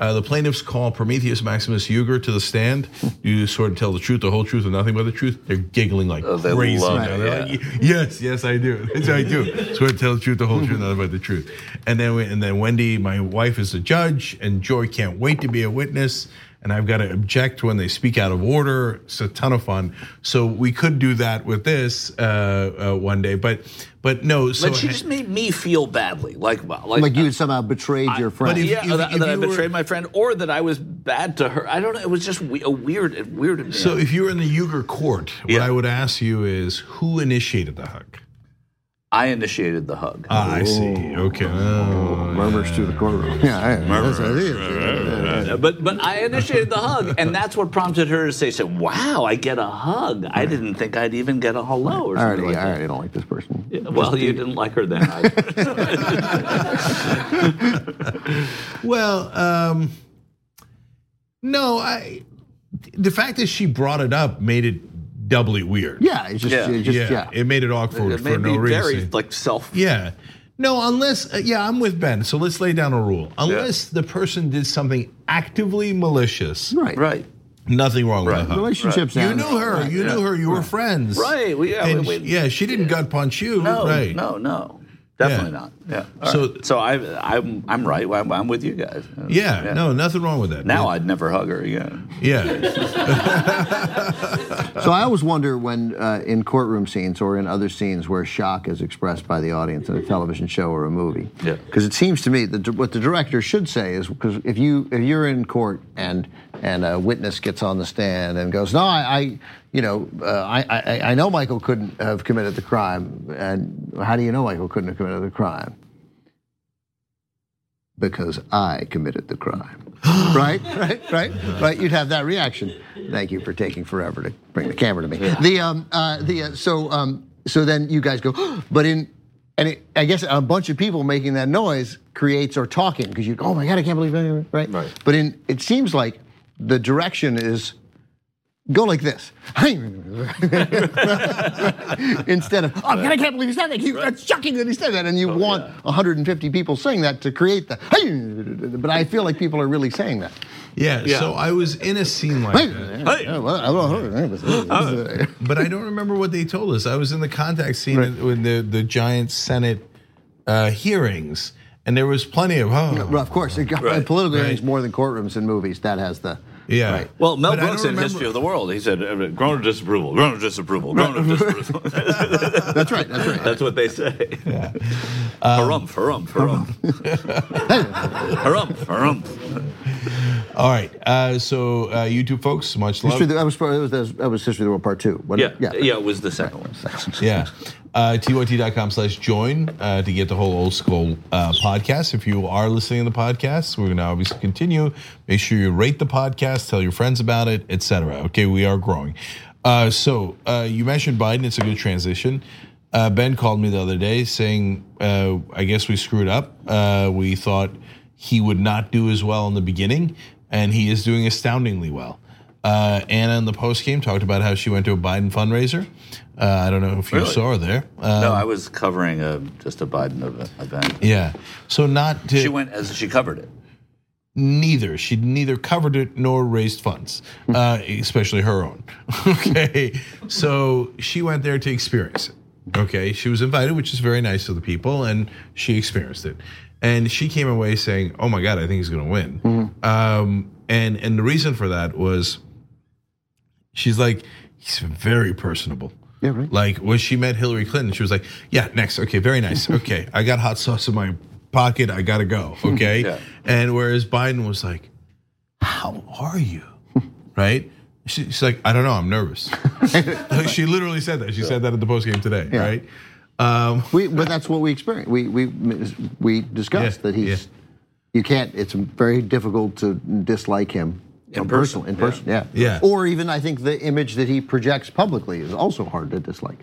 Uh, the plaintiffs call Prometheus Maximus Uygur to the stand. You sort of tell the truth, the whole truth, and nothing but the truth. They're giggling like Oh, they crazy. love it, yeah. like, yes, yes, I do. Yes, I do. Swear to tell the truth, the whole truth, nothing but the truth. And then, we, and then Wendy, my wife, is the judge, and Joy can't wait to be a witness. And I've got to object when they speak out of order. It's a ton of fun. So we could do that with this uh, uh, one day, but but no. So but she just made me feel badly, like like, Like you had somehow betrayed your friend. if- yeah, if- that, if that I you were- betrayed my friend, or that I was bad to her. I don't know. It was just a weird, it weirded me. So if you were in the Uygur court, what Yeah. I would ask you is who initiated the hug? I initiated the hug. Ah, I see. Okay. Oh, Murmurs to the courtroom. Yeah, I- that's what it is. Uh, But but I initiated the hug, and that's what prompted her to say, "So wow, I get a hug. I didn't think I'd even get a hello or I something already, like I that." already don't like this person. Well, you didn't like her then. Well, um, no, I. The fact that she brought it up made it doubly weird. Yeah, it's just, Yeah. it's just yeah, yeah. it made it awkward it for made no me reason. very like self. yeah. No, unless, uh, yeah, I'm with Ben. So let's lay down a rule. Unless the person did something actively malicious, right. Right. nothing wrong Right. with the hug. Relationships. You knew her. You knew her. You were friends. Right, we- yeah, And we- she- yeah, she didn't gut punch you. No, right. no, no. Definitely Yeah. not. Yeah. All So- right. so I, I'm, I'm right. I'm, I'm with you guys. Yeah, no, nothing wrong with that. Now I'd never hug her again. yeah. So I always wonder when uh, in courtroom scenes or in other scenes where shock is expressed by the audience in a television show or a movie. Yeah. Because it seems to me that what the director should say is because if you if you're in court and and a witness gets on the stand and goes, no, I, I you know, uh, I, I I know Michael couldn't have committed the crime, and how do you know Michael couldn't have committed the crime? Because I committed the crime. right, right, right, right. You'd have that reaction. Thank you for taking forever to bring the camera to me. The um, uh, the uh, so um, so then you guys go, but in and it, I guess a bunch of people making that noise creates or talking because you, go, oh my god, I can't believe it, right? Right. But in it seems like the direction is go like this instead of oh god, I can't believe he said that. He, That's shocking that he said that, and you want 150 people saying that to create the. But I feel like people are really saying that. Yeah, yeah, so I was in a scene like that. Hey. But I don't remember what they told us. I was in the contact scene Right. with the, the giant Senate uh, hearings, and there was plenty of, oh. Well, of course, it Right. political Right. hearings more than courtrooms and movies. That has the Yeah. Right. Well, Mel But Brooks in remember- History of the World, he said, uh, groan of disapproval, groan of disapproval, groan of disapproval. That's right. That's right. That's what they say. harumph, harumph, harumph. harumph, harumph. All right. Uh, so, uh, YouTube folks, much love. History of the- that was that was that was history of the world part two. wasn't Yeah, yeah, it was the second one. Yeah. Uh, tyt.com slash join uh, to get the whole old school uh, podcast. If you are listening to the podcast, we're going to obviously continue. Make sure you rate the podcast, tell your friends about it, etc. Okay, we are growing. Uh, so uh, you mentioned Biden. It's a good transition. Uh, ben called me the other day saying, uh, I guess we screwed up. Uh, we thought he would not do as well in the beginning, and he is doing astoundingly well. Uh, Ana in the post game talked about how she went to a Biden fundraiser. Uh, I don't know if you Really? saw her there. Uh, No, I was covering a, just a Biden ev- event. yeah. So not to She went as she covered it. neither. She neither covered it nor raised funds, uh, especially her own. okay. So she went there to experience it. Okay. She was invited, which is very nice of the people, and she experienced it. And she came away saying, "Oh my God, I think he's going to win." Um, and and the reason for that was, she's like, he's very personable. Yeah, right. Like when she met Hillary Clinton, she was like, "Yeah, next, okay, very nice. Okay, I got hot sauce in my pocket. I gotta go. Okay." Yeah. And whereas Biden was like, "How are you?" right? She, she's like, "I don't know. I'm nervous." she literally said that. She said that at the post game today. Yeah. Right? Um, We, but that's what we experienced. We we we discussed Yeah, that he's. yeah. You can't. It's very difficult to dislike him In person, In yeah. person, yeah. Yeah. Or even I think the image that he projects publicly is also hard to dislike.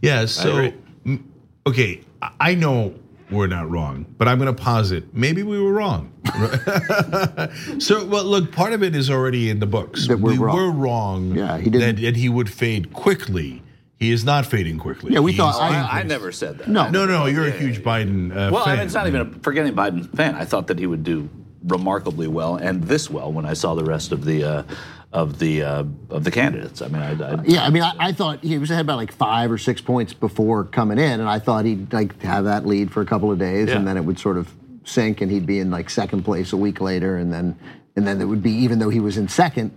Yeah. So, agree. okay, I- I know we're not wrong, but I'm going to posit maybe we were wrong. so, well, look, part of it is already in the books. That we're we wrong. were wrong. Yeah, he didn't- That, that he would fade quickly. He is not fading quickly. Yeah, we He's thought- I- I, I never said that. No. No, no, you're a huge Biden uh, Well, I mean, it's not even a forgetting Biden fan. I thought that he would do remarkably well and this well when I saw the rest of the uh, of the uh, of the candidates. I mean, I, I Yeah, I mean, I, I thought he was ahead by like five or six points before coming in, and I thought he'd like have that lead for a couple of days, Yeah. and then it would sort of sink, and he'd be in like second place a week later, and then and then it would be even though he was in second,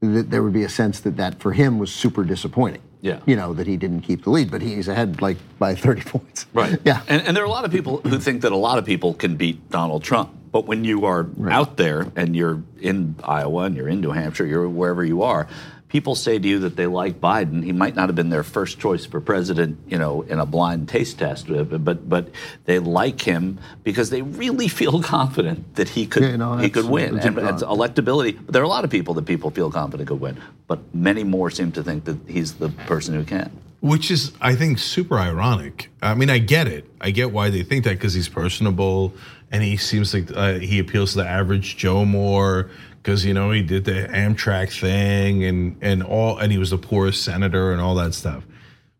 that there would be a sense that that for him was super disappointing. Yeah. you know that he didn't keep the lead, but he's ahead like by 30 points. Right. Yeah. And, and there are a lot of people who think that a lot of people can beat Donald Trump. But when you are out there and you're in Iowa and you're in New Hampshire, you're wherever you are, people say to you that they like Biden. He might not have been their first choice for president, you know, in a blind taste test, uh, but but they like him because they really feel confident that he could Yeah, no, he could win. that's a And it's broad- electability. There are a lot of people that people feel confident could win, but many more seem to think that he's the person who can. Which is, I think, super ironic. I mean, I get it. I get why they think that because he's personable and he seems like uh, he appeals to the average Joe more because you know he did the Amtrak thing and and all, and he was the poorest senator and all that stuff.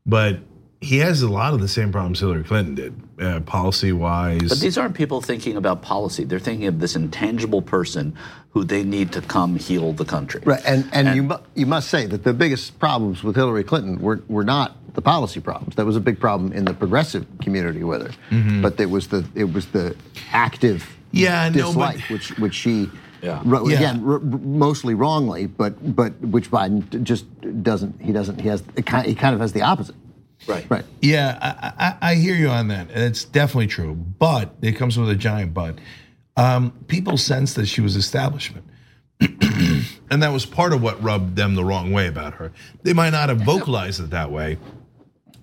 But he has a lot of the same problems Hillary Clinton did, uh, policy wise. But these aren't people thinking about policy. They're thinking of this intangible person who they need to come heal the country. Right, and and, you mu- you must say that the biggest problems with Hillary Clinton were were not the policy problems. That was a big problem in the progressive community with her, Mm-hmm. but it was the it was the active Yeah, no, but- dislike which which she. Yeah. wrote- Yeah. Again, r- r- mostly wrongly, but but which Biden just doesn't. He doesn't. He has. He kind of has the opposite. Right. Right. Yeah, I, I, I hear you on that. It's definitely true. But it comes with a giant but. Um, people sense that she was establishment. and that was part of what rubbed them the wrong way about her. They might not have vocalized it that way,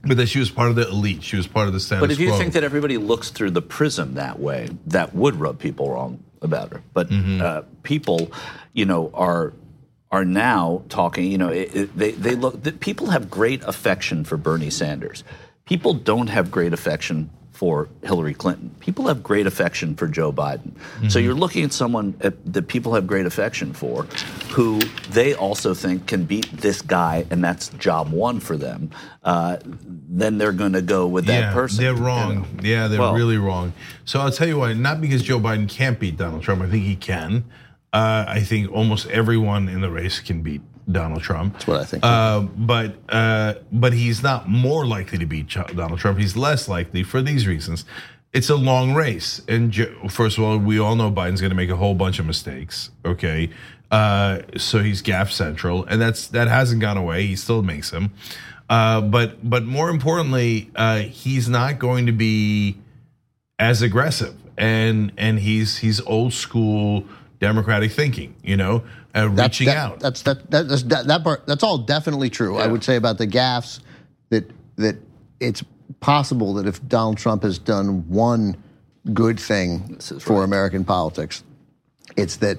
but that she was part of the elite. She was part of the status But if you quo. think that everybody looks through the prism that way, that would rub people wrong about her. But Mm-hmm. uh, people, you know, are are now talking. You know, it, it, they they look. The, people have great affection for Bernie Sanders. People don't have great affection for Hillary Clinton. People have great affection for Joe Biden. Mm-hmm. So you're looking at someone that people have great affection for, who they also think can beat this guy, and that's job one for them. Uh, then they're going to go with that yeah, person. They're you wrong. know? Yeah, they're Well- really wrong. So I'll tell you why. Not because Joe Biden can't beat Donald Trump. I think he can. Uh, I think almost everyone in the race can beat Donald Trump. That's what I think. Uh, but uh, but he's not more likely to beat Donald Trump. He's less likely for these reasons. It's a long race, and first of all, we all know Biden's going to make a whole bunch of mistakes. Okay, uh, so he's gap central, and that's that hasn't gone away. He still makes them, uh, but but more importantly, uh, he's not going to be as aggressive, and and he's he's old school Democratic thinking. You know, Uh, reaching that- out. That's that, that that's that, that part. That's all definitely true. I would say about the gaffes that that it's possible that if Donald Trump has done one good thing for right. American politics, it's that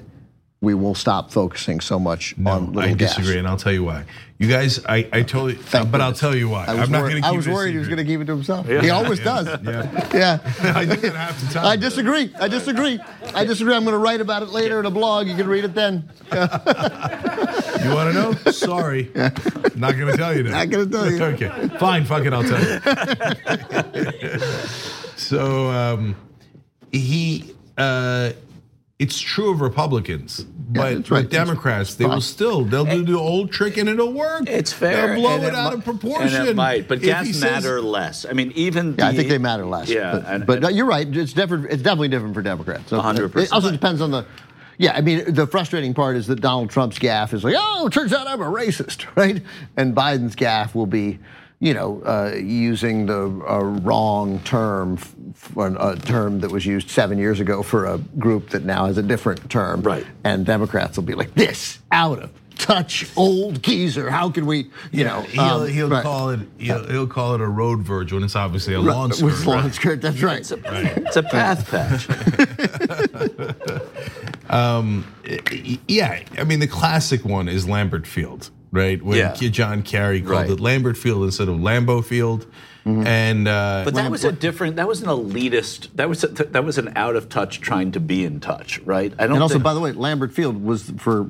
we will stop focusing so much on No, little I disagree, gaffes. and I'll tell you why. You guys, I, I totally, Thank but I'll tell you why. I was I'm not worried, going to I was it worried he was going to keep it to himself. He always does. Yeah, Yeah. I do it half the time. I disagree. I disagree. I disagree. I'm going to write about it later in a blog. You can read it then. You want to know? Sorry, not going to tell you. Now. Not gonna tell you. Okay, fine. Fuck it. I'll tell you. so um, he, uh, it's true of Republicans, but that's right. with Democrats, they will still they'll do the old trick and it'll work. It's fair. They'll blow and it out of proportion. And it might, but If he gas says- matter less. I mean, even Yeah, I think they matter less. Yeah, but, and- but no, you're right. It's different. It's definitely different for Democrats. So 100%. It also depends on the. Yeah, I mean, the frustrating part is that Donald Trump's gaffe is like, oh, it turns out I'm a racist, right? And Biden's gaffe will be, you know, uh, using the uh, wrong term, for a term that was used seven years ago for a group that now has a different term. Right. And Democrats will be like, this out of touch old geezer. How can we, you know? He'll, um, he'll right. call it he'll, he'll call it a road verge when it's obviously a Right, lawn skirt. With lawn skirt, that's right. It's a, it's a path patch. Yeah, I mean the classic one is Lambert Field, right? When Yeah. John Kerry called Right. it Lambert Field instead of Lambeau Field, and uh, But that was a different. That was an elitist. That was a, that was an out of touch trying to be in touch, right? I don't. And also, think, by the way, Lambert Field was for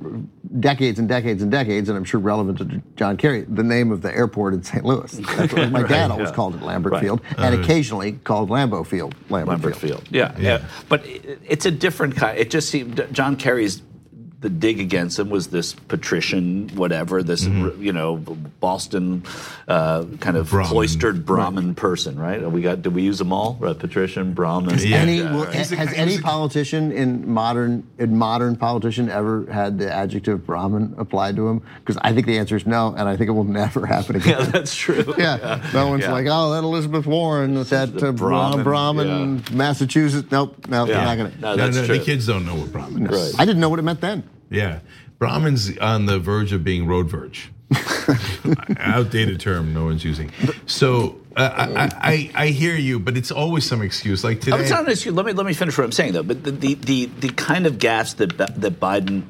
decades and decades and decades, and I'm sure relevant to John Kerry, the name of the airport in St. Louis. That's what my dad always yeah. called it Lambert Right. Field, and occasionally called Lambeau Field Lambert, Lambert Field. Field. Yeah, yeah. But it, it's a different kind. It just seemed John Kerry's the dig against him was this patrician, whatever, this you know Boston uh, kind of Brahmin. cloistered Brahmin person, right? We got. Did we use them all? Right, patrician, Brahmin. Yeah. Any, Yeah, will- right. He's has any politician in modern in modern politician ever had the adjective Brahmin applied to him? Because I think the answer is no, and I think it will never happen again. Yeah, that's true. Yeah, no one's Yeah. like, oh, that Elizabeth Warren, that uh, Brahmin, Brahmin, Massachusetts. Nope, no, Yeah. they're not gonna. No, no, no, true. the kids don't know what Brahmin is. Right. I didn't know what it meant then. Yeah, Brahmin's on the verge of being road verge. Outdated term, no one's using. So uh, I, I I hear you, but it's always some excuse. Like today, not an issue. Let me let me finish what I'm saying though. But the the the, the kind of gaffes that that Biden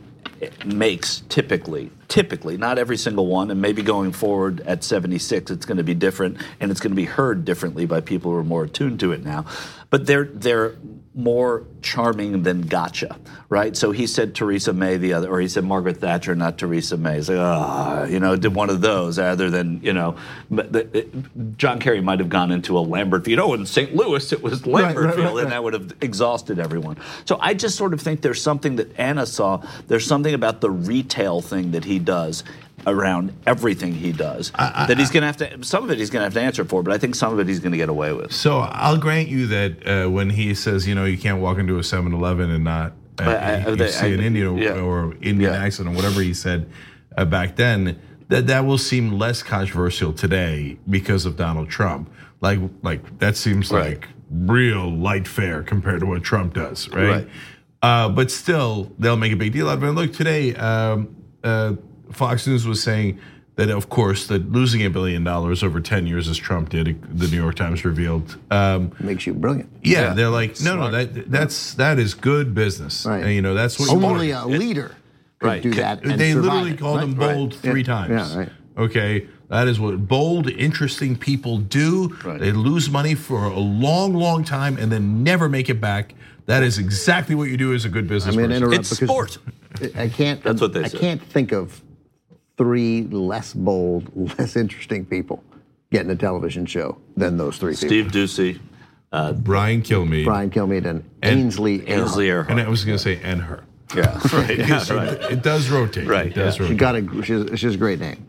makes typically, typically, not every single one, and maybe going forward at 76, it's going to be different, and it's going to be heard differently by people who are more attuned to it now. But they're they're more charming than gotcha, right? So he said Theresa May the other, or he said Margaret Thatcher, not Theresa May. He's like, ah, you know, did one of those rather than, you know, John Kerry might have gone into a Lambert Field. Oh, in St. Louis, it was Lambert right, Field, right, and that would have exhausted everyone. So I just sort of think there's something that Ana saw. There's something about the retail thing that he does around everything he does that he's going to have to. Some of it he's going to have to answer for, but I think some of it he's going to get away with. So I'll grant you that uh, when he says, you know, you can't walk into a 7-Eleven and not uh, I- I- you see an Indian or, yeah. or Indian Yeah. accent or whatever he said uh, back then, that that will seem less controversial today because of Donald Trump. Like like that seems Right. like real light fare compared to what Trump does, right? Right. Uh, but still, they'll make a big deal out of it. And look, today, um, uh, Fox News was saying that, of course, that losing a billion dollars over 10 years, as Trump did, the New York Times revealed. Um, Makes you brilliant. yeah, Yeah. they're like, no, no, that that's that is good business. Right. And, you know, that's what Only a leader could Right. do that. And They literally it, called right? him Right. bold Yeah. three times. Yeah, right. Okay, That is what bold, interesting people do. Right. They lose money for a long, long time and then never make it back. That is exactly what you do as a good business I mean, person. interrupt It's because sport. I can't. That's what they I said. can't think of three less bold, less interesting people getting a television show than those three people. Steve Doocy, Brian Kilmeade. Brian Kilmeade and, Ainsley Earhardt. Ainsley And I was going to say, and her. Yeah, right. Yeah, right. It does rotate. Right, It does yeah. She got a. She's, she's a great name.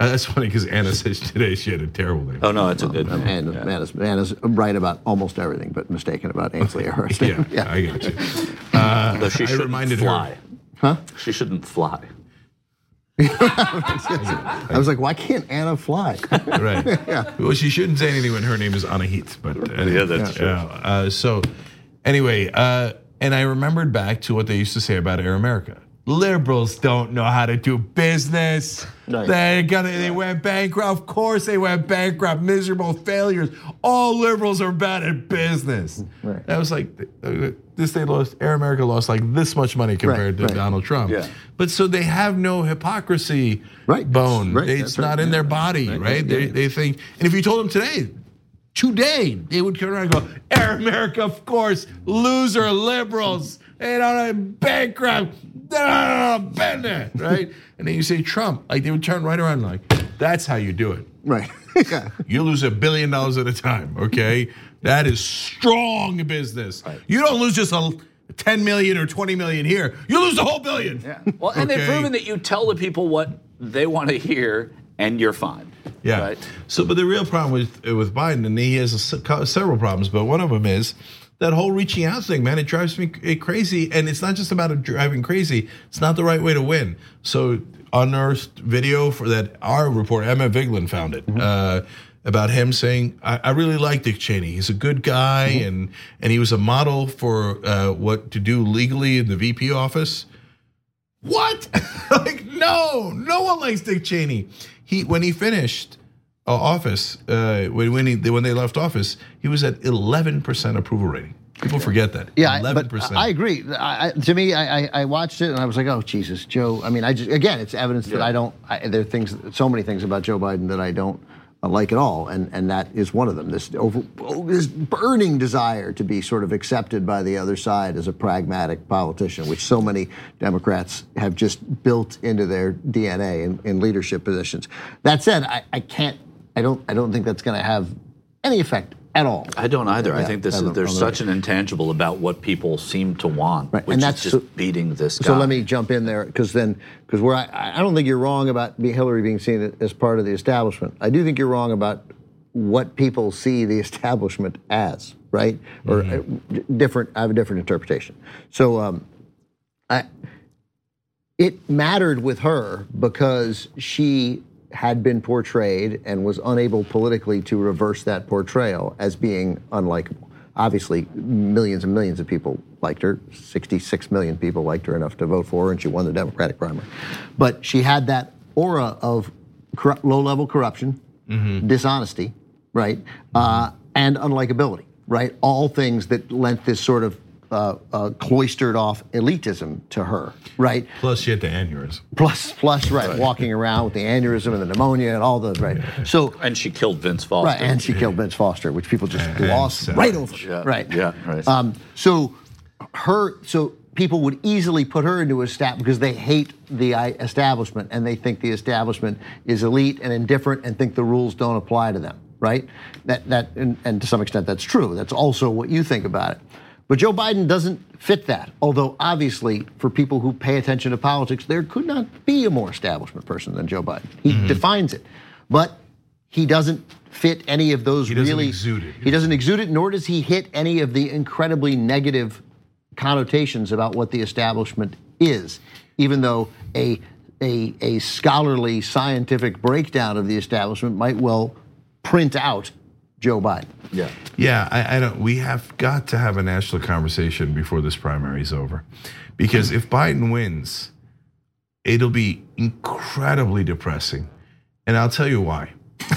Uh, That's funny because Ana says today she had a terrible name. Oh no, it's a good. And yeah. Ana's, Ana's right about almost everything, but mistaken about Ainsley Earhardt. yeah, yeah, I got you. Though she I shouldn't her- fly. Huh? She shouldn't fly. I was like, why can't Ana fly? Right. Yeah. Well, she shouldn't say anything when her name is Anahit, but anyway, Yeah, that's true. Uh, so, anyway, uh, and I remembered back to what they used to say about Air America. Liberals don't know how to do business. Right. They got they went bankrupt. Of course, they went bankrupt. Miserable failures. All liberals are bad at business. Right. That was like this. They lost. Air America lost like this much money compared right. to Donald Trump. Yeah. But so they have no hypocrisy Right. bone. Right. They- That's It's right. not in their body, right? Right. They, they think, and if you told them today, today, they would turn around and go, Air America, of course, loser liberals, they don't have bankrupt, they don't business, right? And then you say Trump, like they would turn right around like, that's how you do it. right. yeah. You lose a billion dollars at a time, okay? That is strong business. You don't lose just a 10 million or 20 million here. You lose the whole billion. Yeah. Well, and they've proven that you tell the people what they want to hear, and you're fine. Yeah. Right? So, but the real problem with with Biden, and he has a several problems, but one of them is that whole reaching out thing. Man, it drives me crazy, and it's not just about it driving crazy. It's not the right way to win. So, unearthed video for that our reporter Emma Vigeland found it. Uh, about him saying, I, "I really like Dick Cheney. He's a good guy, and and he was a model for uh, what to do legally in the VP office." What? like, no, no one likes Dick Cheney. He when he finished office, uh, when when he when they left office, he was at eleven percent approval rating. People forget that. Yeah, I- eleven but percent. I agree. I, to me, I, I- watched it and I was like, oh Jesus, Joe. I mean, I just again, it's evidence that I don't. I, there are things, so many things about Joe Biden that I don't uh, like at all, and and that is one of them. This over, oh, this burning desire to be sort of accepted by the other side as a pragmatic politician, which so many Democrats have just built into their DNA in, in leadership positions. That said, I, I can't. I don't. I don't think that's going to have any effect at all. I don't either. I think this on is there's on the- such an intangible about what people seem to want, Right, which and is just so- beating this guy. So let me jump in there because then, because where I, I don't think you're wrong about Hillary being seen as part of the establishment. I do think you're wrong about what people see the establishment as, right? Or uh, different. I have a different interpretation. So, um, I, it mattered with her because she had been portrayed and was unable politically to reverse that portrayal as being unlikable. Obviously, millions and millions of people liked her. 66 million people liked her enough to vote for her, and she won the Democratic primary. But she had that aura of low level corruption, dishonesty, right? Uh, and unlikability, right? All things that lent this sort of uh, uh, cloistered off elitism to her, right? Plus, she had the aneurysm. Plus, plus, right, walking around with the aneurysm and the pneumonia and all the right. So, and she killed Vince Foster. right, and she killed Vince Foster, which people just And gloss Sarah. right over. Yeah, right, yeah, right. Um, so, her, so people would easily put her into a stat because they hate the establishment and they think the establishment is elite and indifferent and think the rules don't apply to them. Right? That that and, and to some extent that's true. That's also what you think about it. But Joe Biden doesn't fit that. Although obviously, for people who pay attention to politics, there could not be a more establishment person than Joe Biden. He Mm-hmm. defines it, but he doesn't fit any of those doesn't really. exude it. He doesn't exude it, nor does he hit any of the incredibly negative connotations about what the establishment is. Even though a a, a scholarly scientific breakdown of the establishment might well print out Joe Biden. yeah. Yeah, I, I don't. We have got to have a national conversation before this primary is over, because if Biden wins, it'll be incredibly depressing, and I'll tell you why.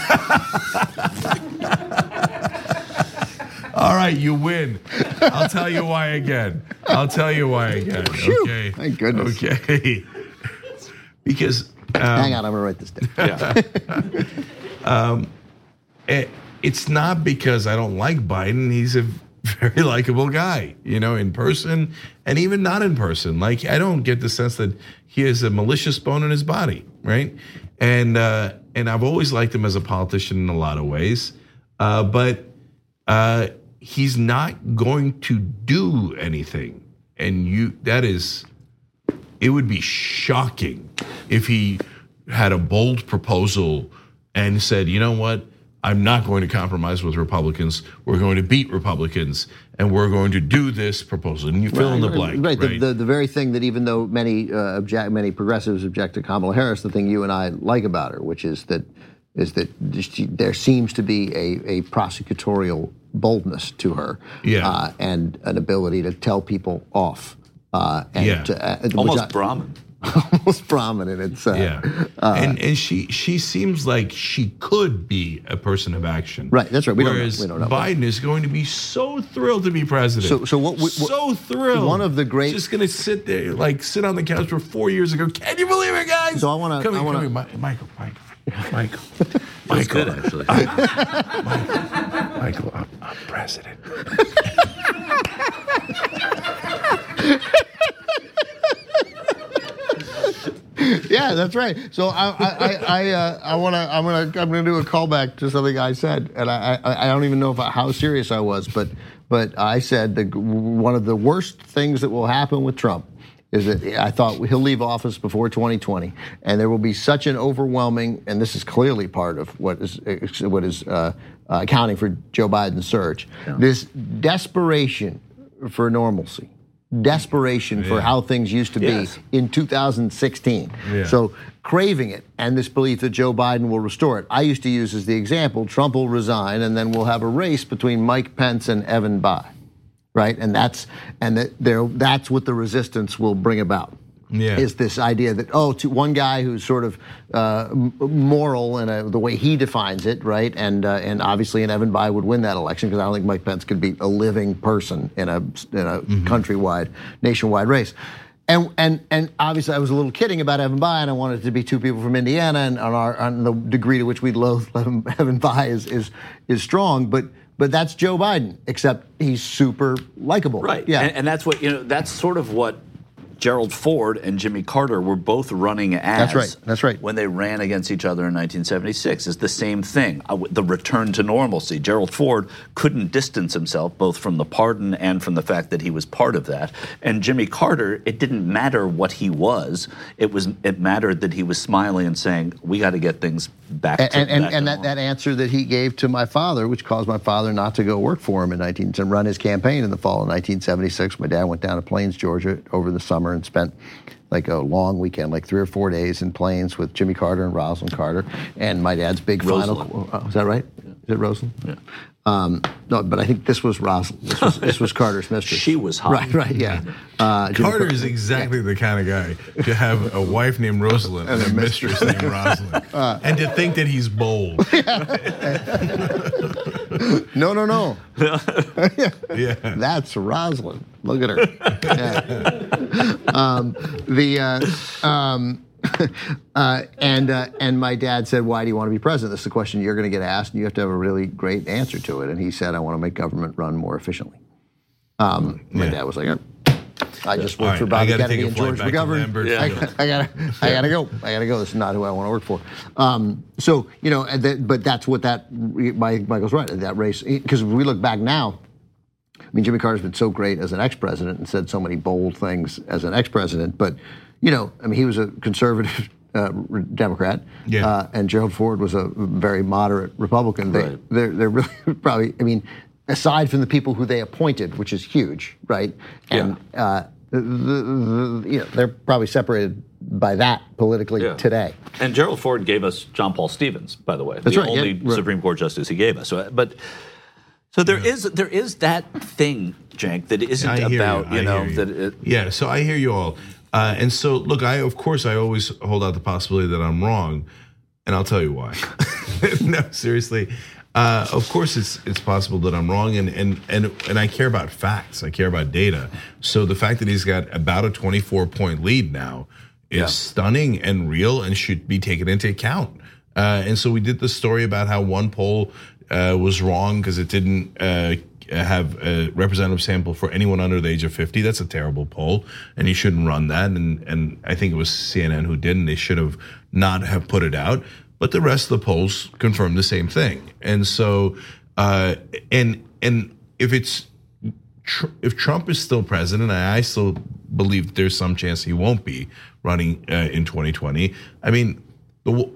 All right, you win. I'll tell you why again. I'll tell you why again. Okay. thank goodness. Okay. because Hang on, I'm gonna write this down. Yeah. um, it, it's not because I don't like Biden. He's a very likable guy, you know, in person and even not in person. Like I don't get the sense that he has a malicious bone in his body, right? And uh, and I've always liked him as a politician in a lot of ways, uh, but uh, he's not going to do anything, and you that is it would be shocking if he had a bold proposal and said, you know what? I'm not going to compromise with Republicans. We're going to beat Republicans, and we're going to do this proposal. And you fill in the blank. Right. Right. The, the, the very thing that even though many uh, object, many progressives object to Kamala Harris, the thing you and I like about her, which is that is that there seems to be a, a prosecutorial boldness to her, Yeah. uh, and an ability to tell people off. Uh, and Yeah. to, uh, which Almost I- Brahmin. almost prominent. It's uh, yeah, and and she she seems like she could be a person of action. Right, that's right. We don't know. Whereas We don't know. Biden is going to be so thrilled to be president. So- so what we- what- so thrilled. one of the great- Just going to sit there, like sit on the couch for four years ago. Can you believe it, guys? So I wanna- Come I wanna- come here, Mi- Michael, Michael, Michael, Feels good, Michael. Michael. I'm, I'm president. yeah, that's right. So I, I, I, uh, I want to, I'm gonna, I'm gonna do a callback to something I said, and I, I, I don't even know if I, how serious I was, but, but I said that one of the worst things that will happen with Trump is that I thought he'll leave office before 2020, and there will be such an overwhelming, and this is clearly part of what is what is uh, uh, accounting for Joe Biden's surge. This desperation for normalcy, desperation for Yeah. how things used to Yes. be in 2016. Yeah. So craving it and this belief that Joe Biden will restore it. I used to use as the example Trump will resign and then we'll have a race between Mike Pence and Evan Bayh. Right? And that's and that there that's what the resistance will bring about. Yeah. Is this idea that oh, to one guy who's sort of uh, moral in a, the way he defines it, right? And uh, and obviously, an Evan Bayh would win that election because I don't think Mike Pence could beat a living person in a in a countrywide, nationwide race. And and and obviously, I was a little kidding about Evan Bayh, and I wanted it to be two people from Indiana, and on our on the degree to which we loathe Evan, Evan Bayh is is is strong, but. But that's Joe Biden, except he's super likable. Right. Yeah. And, and that's what you know. That's sort of what Gerald Ford and Jimmy Carter were both running as. right, that's right. When they ran against each other in 1976, it's the same thing. Uh, The return to normalcy. Gerald Ford couldn't distance himself both from the pardon and from the fact that he was part of that. And Jimmy Carter, it didn't matter what he was. It was. It mattered that he was smiling and saying, "We got to get things back." and to, and, and, back and that, that answer that he gave to my father, which caused my father not to go work for him in 19 to run his campaign in the fall of 1976. My dad went down to Plains, Georgia, over the summer and spent like a long weekend, like three or four days in Plains with Jimmy Carter and Rosalind Carter, and my dad's big Rosalind. final. Uh, is that right? Is it Rosalind? Yeah. Um, no, but I think this was Rosalind. This was, this was Carter's mistress. She was hot. Right, right, yeah. Uh, Carter is exactly the kind of guy to have a wife named Rosalind and a mistress named Rosalind, and to think that he's bold. No, no, no. Yeah. That's Rosalind. Look at her. Yeah. um, the uh, um, uh, and uh, and my dad said, "Why do you want to be president?" This is the question you're going to get asked, and you have to have a really great answer to it. And he said, "I want to make government run more efficiently." Um, my Yeah. dad was like, "I just worked for right, I Bobby Kennedy and George McGovern. Lambert I, I gotta, I gotta go. I gotta go. This is not who I want to work for. Um, so you know, and that, but that's what that. My, Michael's right. That race, because we look back now. I mean, Jimmy Carter's been so great as an ex-president and said so many bold things as an ex-president. But you know, I mean, he was a conservative uh, Democrat, Yeah. uh, and Gerald Ford was a very moderate Republican. They, Right. they're, they're really probably. I mean, aside from the people who they appointed, which is huge, right? And uh, the, the, the, you know, they're probably separated by that politically Yeah. today. And Gerald Ford gave us John Paul Stevens, by the way, That's the right, yeah, only right. Supreme Court justice he gave us. So, but so there is there is that thing, Cenk, that isn't about you. you, know you. that it, yeah, so I hear you all, uh, and so look, I of course I always hold out the possibility that I'm wrong, and I'll tell you why. no, seriously, uh, of course it's it's possible that I'm wrong, and and and and I care about facts. I care about data. So the fact that he's got about a 24 point lead now is Yeah. stunning and real and should be taken into account. Uh, and so we did the story about how one poll uh, was wrong because it didn't uh, have a representative sample for anyone under the age of 50. That's a terrible poll, and you shouldn't run that. And and I think it was CNN who didn't. They should have not have put it out. But the rest of the polls confirmed the same thing. And so, uh, and and if it's if Trump is still president, and I still believe there's some chance he won't be running uh, in 2020. I mean, the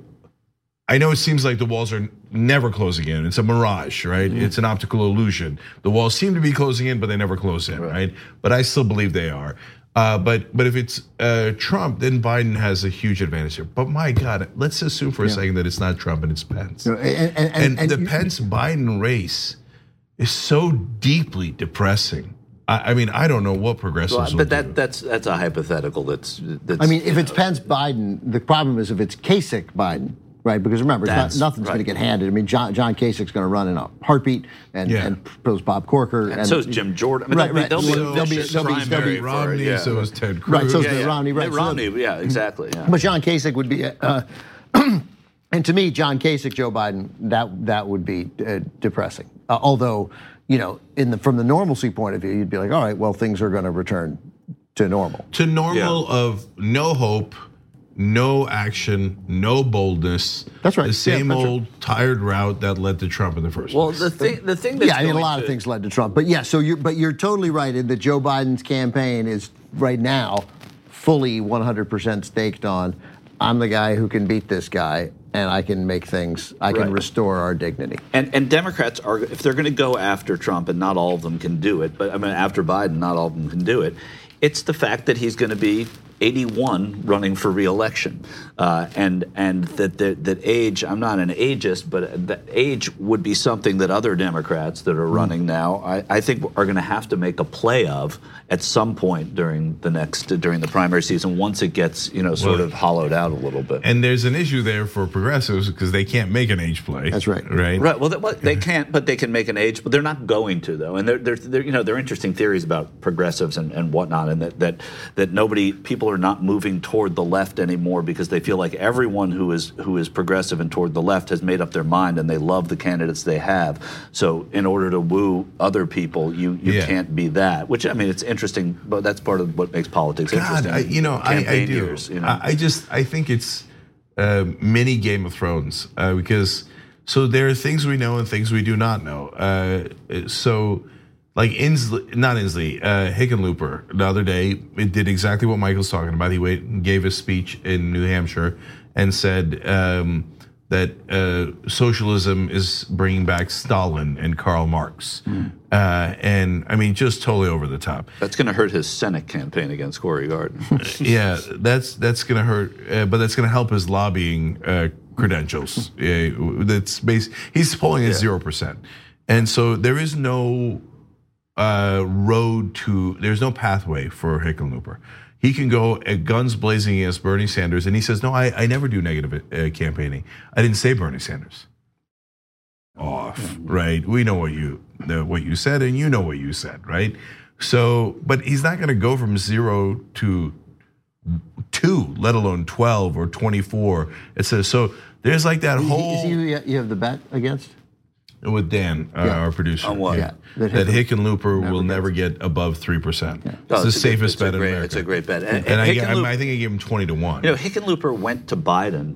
I know it seems like the walls are never close again. It's a mirage, right? It's an optical illusion. The walls seem to be closing in, but they never close in, right? But I still believe they are. Uh, but but if it's uh, Trump, then Biden has a huge advantage here. But my God, let's assume for a second that it's not Trump and it's Pence. And, and, and, And, and the you- Pence Biden race is so deeply depressing. I, I mean, I don't know what progressives Well, will but do. that that's that's a hypothetical. That's that's. I mean, if you it's know, Pence Biden, the problem is if it's Kasich Biden, right? Because remember, not, That's nothing's going to get handed. I mean, John, John Kasich's going to run in a heartbeat, and, Yeah. and propose Bob Corker. And, and so is Jim Jordan. I mean, Right, right. There'll be, So there'll be, there'll be- there'll be- primary for it, Romney, yeah. so is Ted Cruz. Right, so is yeah, yeah. Romney, right, Mitt so- Romney, yeah, exactly. Yeah. But John Kasich would be, uh, and to me, John Kasich, Joe Biden, that that would be uh, depressing. Uh, although, you know, in the from the normalcy point of view, you'd be like, all right, well, things are going to return to normal. to normal of no hope, no action, no boldness. That's right. The Yeah, same right. old tired route that led to Trump in the first Well, place. the thing, the thing that's yeah, I mean, a lot to- of things led to Trump, but yeah. So you, but you're totally right in that Joe Biden's campaign is right now fully 100% staked on. I'm the guy who can beat this guy, and I can make things. I can Right. restore our dignity. And, and Democrats are, if they're going to go after Trump, and not all of them can do it, but I mean, after Biden, not all of them can do it. It's the fact that he's going to be 81 running for reelection, uh, and and that, that that age. I'm not an ageist, but that age would be something that other Democrats that are running now, I, I think, are going to have to make a play of at some point during the next during the primary season. Once it gets you know sort Well- of hollowed out a little bit. and there's an issue there for progressives because they can't make an age play. That's right. Right. Right. Well, they, well, they can't, but they can make an age, but they're not going to though. And they're, they're, they're you know, they're interesting theories about progressives and, and whatnot, and that, that that nobody, people are not moving toward the left anymore because they feel like everyone who is who is progressive and toward the left has made up their mind and they love the candidates they have. So in order to woo other people, you you Yeah. can't be that. Which I mean, it's interesting, but that's part of what makes politics God, interesting. I, you know, I, I do. years, you know? I, I just, I think it's uh, mini Game of Thrones uh, because so there are things we know and things we do not know. Uh, so, like Inslee, not Inslee, uh, Hickenlooper the other day, it did exactly what Michael's talking about. He wait, gave a speech in New Hampshire and said um, that uh, socialism is bringing back Stalin and Karl Marx. Uh, and I mean, just totally over the top. that's going to hurt his Senate campaign against Cory Gardner. yeah, that's that's gonna hurt, uh, but that's gonna help his lobbying uh, credentials. Yeah, that's base. He's polling at zero percent, and so there is no uh, road to. There's no pathway for Hickenlooper. He can go at guns blazing against Bernie Sanders, and he says, "No, I, I never do negative uh, campaigning. I didn't say Bernie Sanders." Off, right? We know what you what you said, and you know what you said, right? So, but he's not going to go from zero to two, let alone 12 or 24. It says, so there's like that whole, is he you have the bet against? With Dan, uh, Yeah. our producer. On what? Yeah. That, That Hickenlooper never will gets- never get above 3%. Oh, It's the it's a good- safest it's a bet in great- America. It's a great bet. And I, Hickenlooper- I, I think I gave him 20 to 1. You know, Hickenlooper went to Biden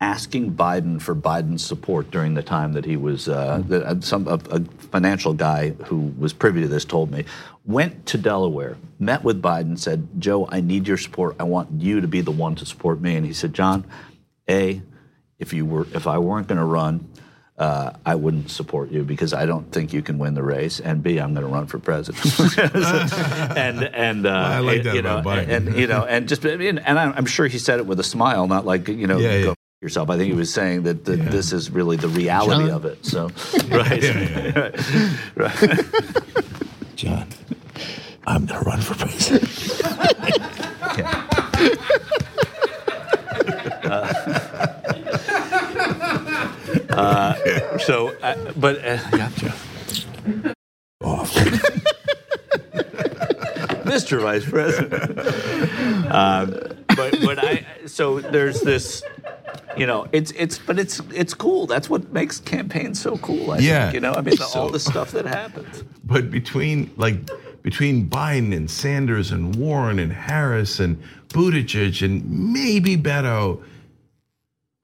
asking Biden for Biden's support during the time that he was uh, that uh, some a, a financial guy who was privy to this told me went to Delaware, met with Biden, said, "Joe, I need your support. I want you to be the one to support me." And he said, "John, a, if you were if I weren't going to run." Uh, I wouldn't support you because I don't think you can win the race, and B, I'm going to run for president. and and uh, I like that you know, about Biden. and you know, and just and I'm I'm sure he said it with a smile, not like you know, Yeah, go yeah. f- yourself. I think he was saying that, that this is really the reality John? of it. So, right, Yeah, right. John, I'm going to run for president. So, uh, but uh, yeah, Off. Mr. Vice President. um, but but I so there's this, you know, it's it's but it's it's cool. That's what makes campaigns so cool. I Yeah. think, you know, I mean, the, all the stuff that happens. But between like between Biden and Sanders and Warren and Harris and Buttigieg and maybe Beto,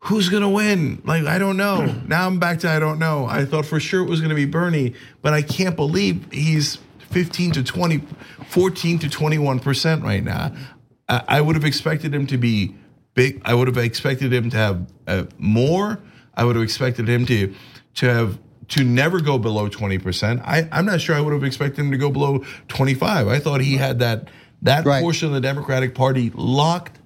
who's gonna win? Like I don't know. now I'm back to I don't know. I thought for sure it was gonna be Bernie, but I can't believe he's 15 to 20, 14 to 21 percent right now. I, I would have expected him to be big. I would have expected him to have uh, more. I would have expected him to to have to never go below 20%. I, I'm not sure I would have expected him to go below 25. I thought he had that that Right. portion of the Democratic Party locked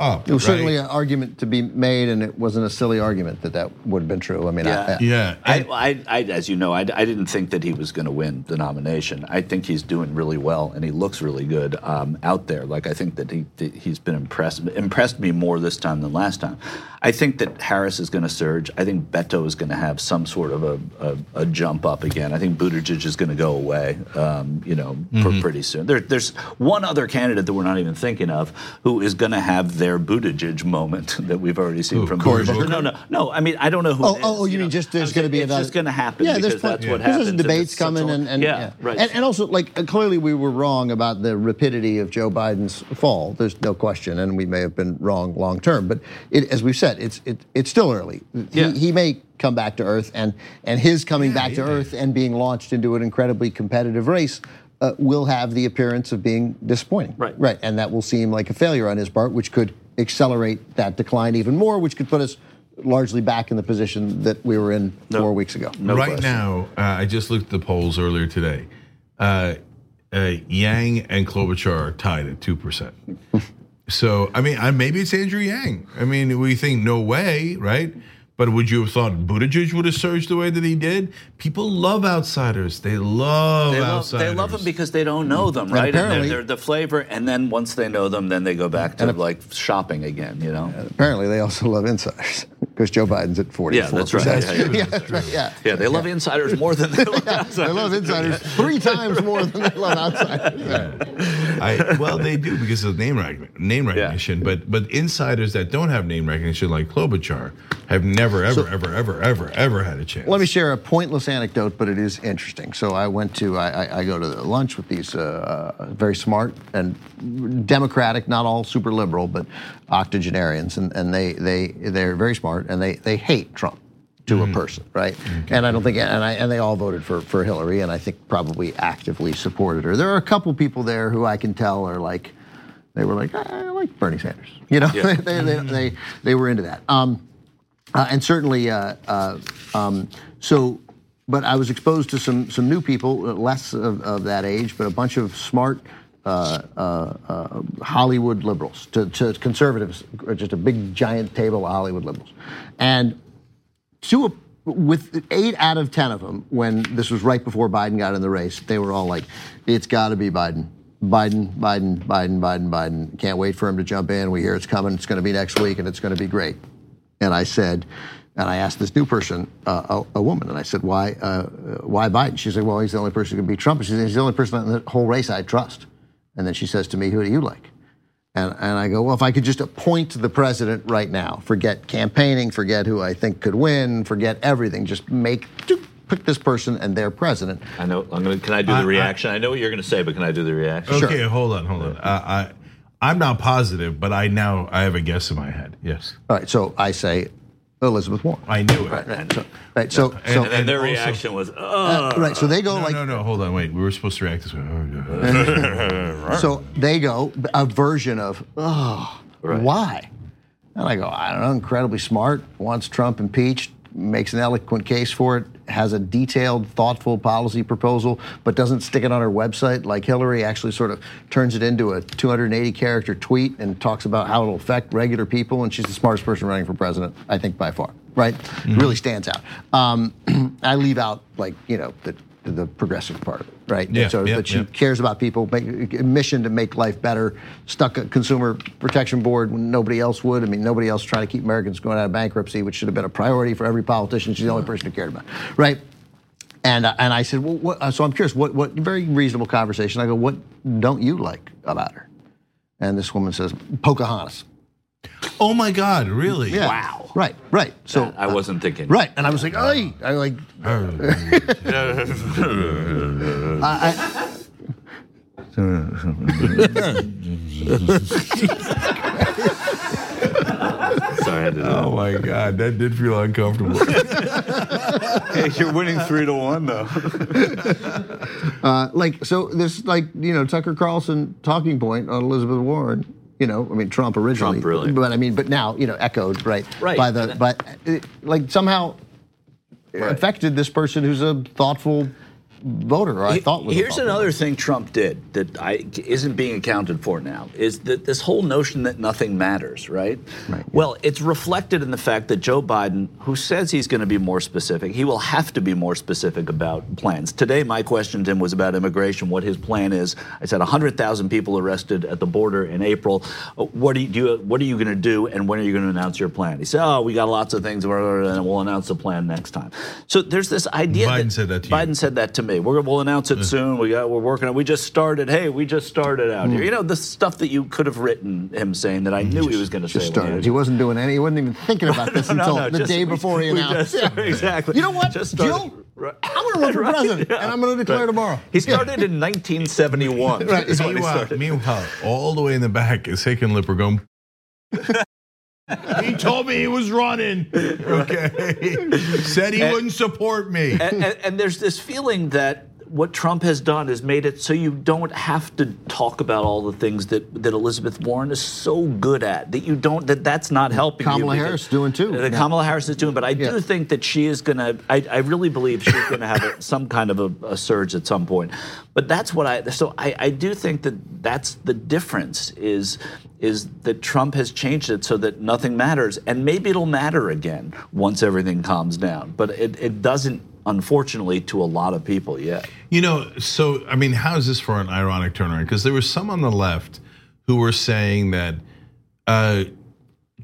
up. It was right? certainly an argument to be made, and it wasn't a silly argument that that would have been true. I mean, Yeah. I, yeah. I, and- I, I, as you know, I, I didn't think that he was going to win the nomination. I think he's doing really well, and he looks really good um, out there. Like I think that he that he's been impressed impressed me more this time than last time. I think that Harris is going to surge. I think Beto is going to have some sort of a, a, a jump up again. I think Buttigieg is going to go away. Um, you know, pr- pretty soon. There, there's one other candidate that we're not even thinking of who is going to have their Buttigieg moment that we've already seen from Cory Buttigieg. Booker? No, no, no. I mean, I don't know who. Oh, it is, oh, you mean know. just there's going to be saying it's another? just going to happen Yeah, there's because plenty- that's what happens. There's and debates coming, and, and yeah, right. and, and also like uh, clearly we were wrong about the rapidity of Joe Biden's fall. There's no question, and we may have been wrong long term. But it, as we've said, it's it, it's still early. Yeah. He, he may come back to earth, and and his coming back to yeah. earth and being launched into an incredibly competitive race. Uh, will have the appearance of being disappointing, Right. Right, and that will seem like a failure on his part, which could accelerate that decline even more, which could put us largely back in the position that we were in No. four weeks ago. No right question. now, uh, I just looked at the polls earlier today. Uh, uh, Yang and Klobuchar are tied at two percent. so I mean, I, maybe it's Andrew Yang. I mean, we think no way, right? But would you have thought Buttigieg would have surged the way that he did? People love outsiders. They love They love, outsiders. they love them because they don't know them, right? And, apparently- they're, they're the flavor, and then once they know them, then they go back to like shopping again. You know? Apparently, they also love insiders because Joe Biden's at 44%. Yeah, that's right. Yeah, yeah. yeah, right, yeah. Yeah, they love insiders more than they love outsiders. They love insiders three times more than they love outsiders. I, well, they do because of name recognition, name recognition. But but insiders that don't have name recognition, like Klobuchar, have never, ever, ever, ever, ever, ever had a chance. Let me share a pointless anecdote, but it is interesting. So I went to, I, I, I go to lunch with these uh, uh, very smart and democratic, not all super liberal, but octogenarians, and, and they they they're very smart, and they they hate Trump to a person, right? And I don't think, and I, and they all voted for for Hillary, and I think probably actively supported her. There are a couple people there who I can tell are like, they were like, I like Bernie Sanders, you know, Yeah. they, they, they they were into that. Um, uh, and certainly, uh, uh, um, so, but I was exposed to some some new people, uh, less of, of that age, but a bunch of smart Hollywood liberals, to, to conservatives, uh, just a big giant table of Hollywood liberals, and to a, with eight out of ten of them, when this was right before Biden got in the race, they were all like, "It's got to be Biden." Biden, Biden, Biden, Biden, Biden. Can't wait for him to jump in. We hear it's coming. It's going to be next week, and it's going to be great and I said, and I asked this new person, uh, a, a woman, and I said, why, uh, why Biden? She said, well, he's the only person who can beat Trump. She said, he's the only person in the whole race I trust. And then she says to me, who do you like? And, and I go, well, if I could just appoint the president right now, forget campaigning, forget who I think could win, forget everything, just make, pick this person and their president. I know. I'm gonna. Can I do the I- reaction? I, know what you're gonna say, but can I do the reaction? Okay, hold on, hold on. Uh, I, I'm not positive, but I now I have a guess in my head. Yes, All right, so I say Elizabeth Warren. I knew it. Right, so, right, so, so And then their also- reaction was, uh, oh. right, so they go No, like, no, no. Hold on, wait. We were supposed to react this way. So they go a version of, oh, Right. why? And I go, I don't know, incredibly smart, wants Trump impeached, makes an eloquent case for it, has a detailed, thoughtful policy proposal, but doesn't stick it on her website like Hillary, actually sort of turns it into a 280 character tweet and talks about how it'll affect regular people. And she's the smartest person running for president, I think, by far, right? Really stands out. Um, I leave out, like, you know, the, the progressive part right? Yeah, so yeah, that she yeah. cares about people, make, mission to make life better, stuck a consumer protection board when nobody else would. I mean, nobody else trying to keep Americans going out of bankruptcy, which should have been a priority for every politician. She's the only person who cared about, it, right? And uh, and I said, well, what, uh, so I'm curious, what what very reasonable conversation. I go, what don't you like about her? and this woman says Pocahontas. Oh my God, really? Yeah. Wow. Right, right. So I wasn't thinking. right, and I was like, "Hey!" I like, I, I, Sorry, I did Oh my God, that did feel uncomfortable. Hey, you're winning three to one though. uh, like, so this, like, you know, Tucker Carlson talking point on Elizabeth Warren. You know, I mean, Trump originally, Trump, really. but I mean, but now, you know, echoed right, Right. by the, but it, like somehow affected this person who's a thoughtful voter, or I thought was. a Here's thoughtful another thing Trump did that I, isn't being accounted for now is that this whole notion that nothing matters, right? Right. Well, it's reflected in the fact that Joe Biden, who says he's going to be more specific, he will have to be more specific about plans. Today, my question to him was about immigration, what his plan is. I said 100,000 people arrested at the border in April. What are you, do you, what are you going to do, and when are you going to announce your plan? He said, "Oh, we got lots of things, and we'll announce the plan next time." So there's this idea. Biden that, said that to you. Biden said that to me. We're, we'll announce it soon. We got. We're working on. It. We just started. Hey, we just started out Hmm. here. You know the stuff that you could have written him saying that I knew he was going to say. Just when started. had- He wasn't doing any. He wasn't even thinking about this No, no, until no, the just- day we- before he we announced. just- exactly. You know what, Just started- Jill? Right. I'm going to run for Right, president, yeah. and I'm going to declare Right. tomorrow. He started in 1971. Right. is when he meanwhile, started. meanwhile, all the way in the back is Hickenlooper going. He told me he was running. Okay, said he wouldn't support me. and, and, and there's this feeling that what Trump has done is made it so you don't have to talk about all the things that, that Elizabeth Warren is so good at. That you don't. That that's not helping. Kamala because- Harris doing too. That Yeah. Kamala Harris is doing, but I Yeah. do think that she is gonna. I, I really believe she's gonna have a, some kind of a, a surge at some point. But that's what I. So I, I do think that that's the difference. Is is that Trump has changed it so that nothing matters, and maybe it'll matter again once everything calms down. But it, it doesn't, unfortunately, to a lot of people yet. You know, so I mean, how is this for an ironic turnaround? Because there were some on the left who were saying that uh,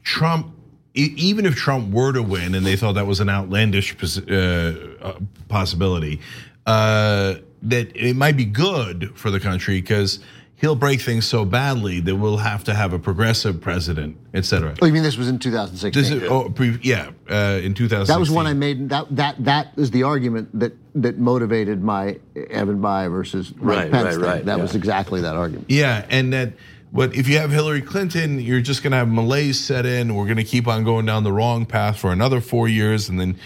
Trump, even if Trump were to win, and they thought that was an outlandish uh, uh, possibility, uh, that it might be good for the country because he'll break things so badly that we'll have to have a progressive president, et cetera. Oh, you mean this was in 2016? This is, oh, yeah, uh, in 2016. That was one I made. That that that is the argument that that motivated my Evan Bayh versus Right, Pence right, thing. right, That yeah. was exactly that argument. Yeah, and that But if you have Hillary Clinton, you're just going to have malaise set in. We're going to keep on going down the wrong path for another four years, and then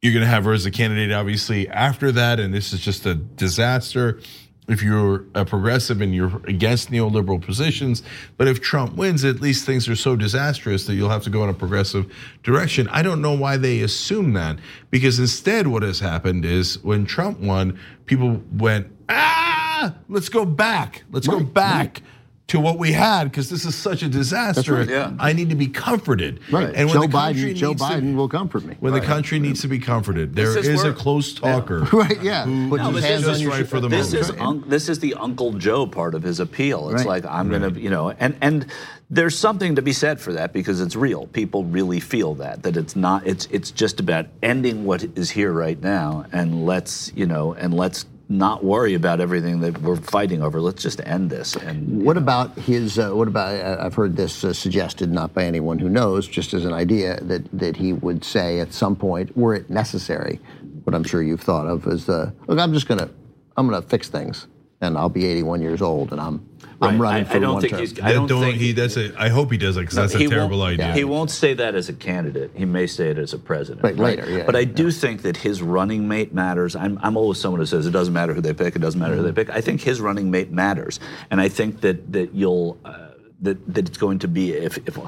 you're going to have her as a candidate, obviously after that, and this is just a disaster. If you're a progressive and you're against neoliberal positions, but if Trump wins, at least things are so disastrous that you'll have to go in a progressive direction. I don't know why they assume that, because instead, what has happened is when Trump won, people went, ah, let's go back, let's go Right, back to what we had, because this is such a disaster. right. Yeah. I need to be comforted. Right. And when Joe the country Biden. Joe needs to- Biden will comfort me. when the country needs to be comforted. There This is, is a close talker. Right. Yeah. Put No, his but hands this on is your right for the This moment. is un- this is the Uncle Joe part of his appeal. It's Right. like I'm gonna, you know, and and there's something to be said for that because it's real. People really feel that that it's not. It's it's just about ending what is here right now, and let's you know, and let's not worry about everything that we're fighting over. Let's just end this. And What about his? Uh, what about? Uh, I've heard this uh, suggested, not by anyone who knows, just as an idea that that he would say at some point, were it necessary, what I'm sure you've thought of is, uh, look, I'm just gonna, I'm gonna fix things, and I'll be 81 years old, and I'm, I'm Right. running I- for I don't one think term. he's- I That don't don't think- he. That's a. I hope he does it because that's a terrible won't- idea. He won't say that as a candidate. He may say it as a president. Right, later, yeah, But I yeah. do think that his running mate matters. I'm, I'm always someone who says it doesn't matter who they pick. It doesn't matter who they pick. I think his running mate matters, and I think that that you'll uh, that that it's going to be if if,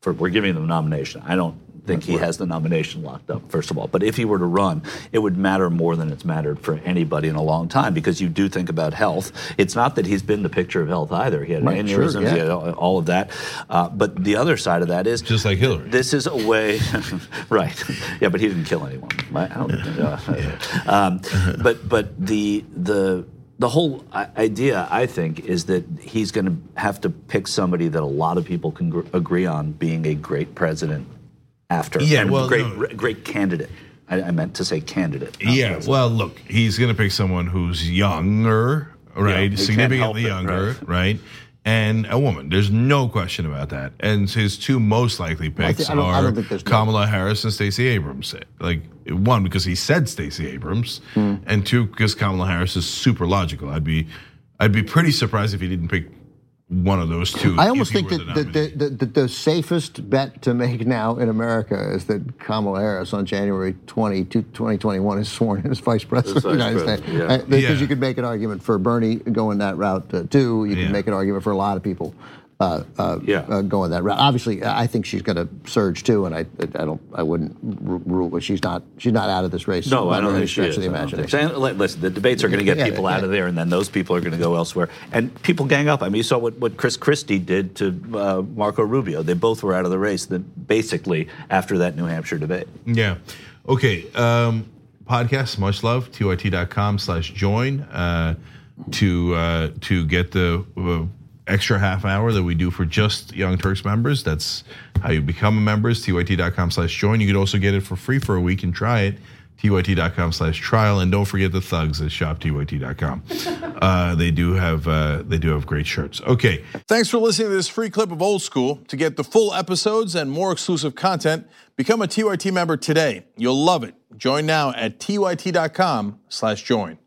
for, we're giving them the nomination. I don't think he has the nomination locked up. First of all, but if he were to run, it would matter more than it's mattered for anybody in a long time because you do think about health. It's not that he's been the picture of health either. He had Right, sure, aneurysms. yeah. He had all of that. Uh, but the other side of that is Just like Hillary. This is a way, right? Yeah, but he didn't kill anyone. I don't. Uh, um, but but the the the whole idea, I think, is that he's going to have to pick somebody that a lot of people can gr- agree on being a great president after. Yeah, well, great no. great candidate. I, I meant to say candidate. Yeah. president. Well, look, he's going to pick someone who's younger, right? can't Significantly it, younger, right? and a woman. There's no question about that. And his two most likely picks I don't- I are think there's no- Kamala Harris and Stacey Abrams. Like one because he said Stacey Abrams, Hmm. and two because Kamala Harris is super logical. I'd be, I'd be pretty surprised if he didn't pick one of those two. I almost think that the the, the, the, the safest bet to make now in America is that Kamala Harris on January 20, 2021 is sworn in as vice president of the United States. Uh, Because Yeah. you could make an argument for Bernie going that route uh, too. You Yeah. can make an argument for a lot of people uh, uh, Yeah. uh, going that route. Obviously, I think she's going to surge too, and I, I don't, I wouldn't rule, but she's not, she's not out of this race. No, I don't any think she stretch is. of the I think imagination. And listen, the debates are going to get Yeah, people yeah. out of there, and then those people are going to go elsewhere. And people gang up. I mean, you saw what, what Chris Christie did to uh, Marco Rubio. They both were out of the race. That basically after that New Hampshire debate. Yeah. Okay. Um, podcast, much love, tyt.com slash join uh, to uh, to get the uh, extra half hour that we do for just Young Turks members. That's how you become a member, is tyt.com slash join. You could also get it for free for a week and try it. tyt.com slash trial and don't forget the thugs at shoptyt.com uh, they do have uh, they do have great shirts okay Thanks for listening to this free clip of Old School. To get the full episodes and more exclusive content, become a TYT member today. You'll love it. Join now at tyt.com/join.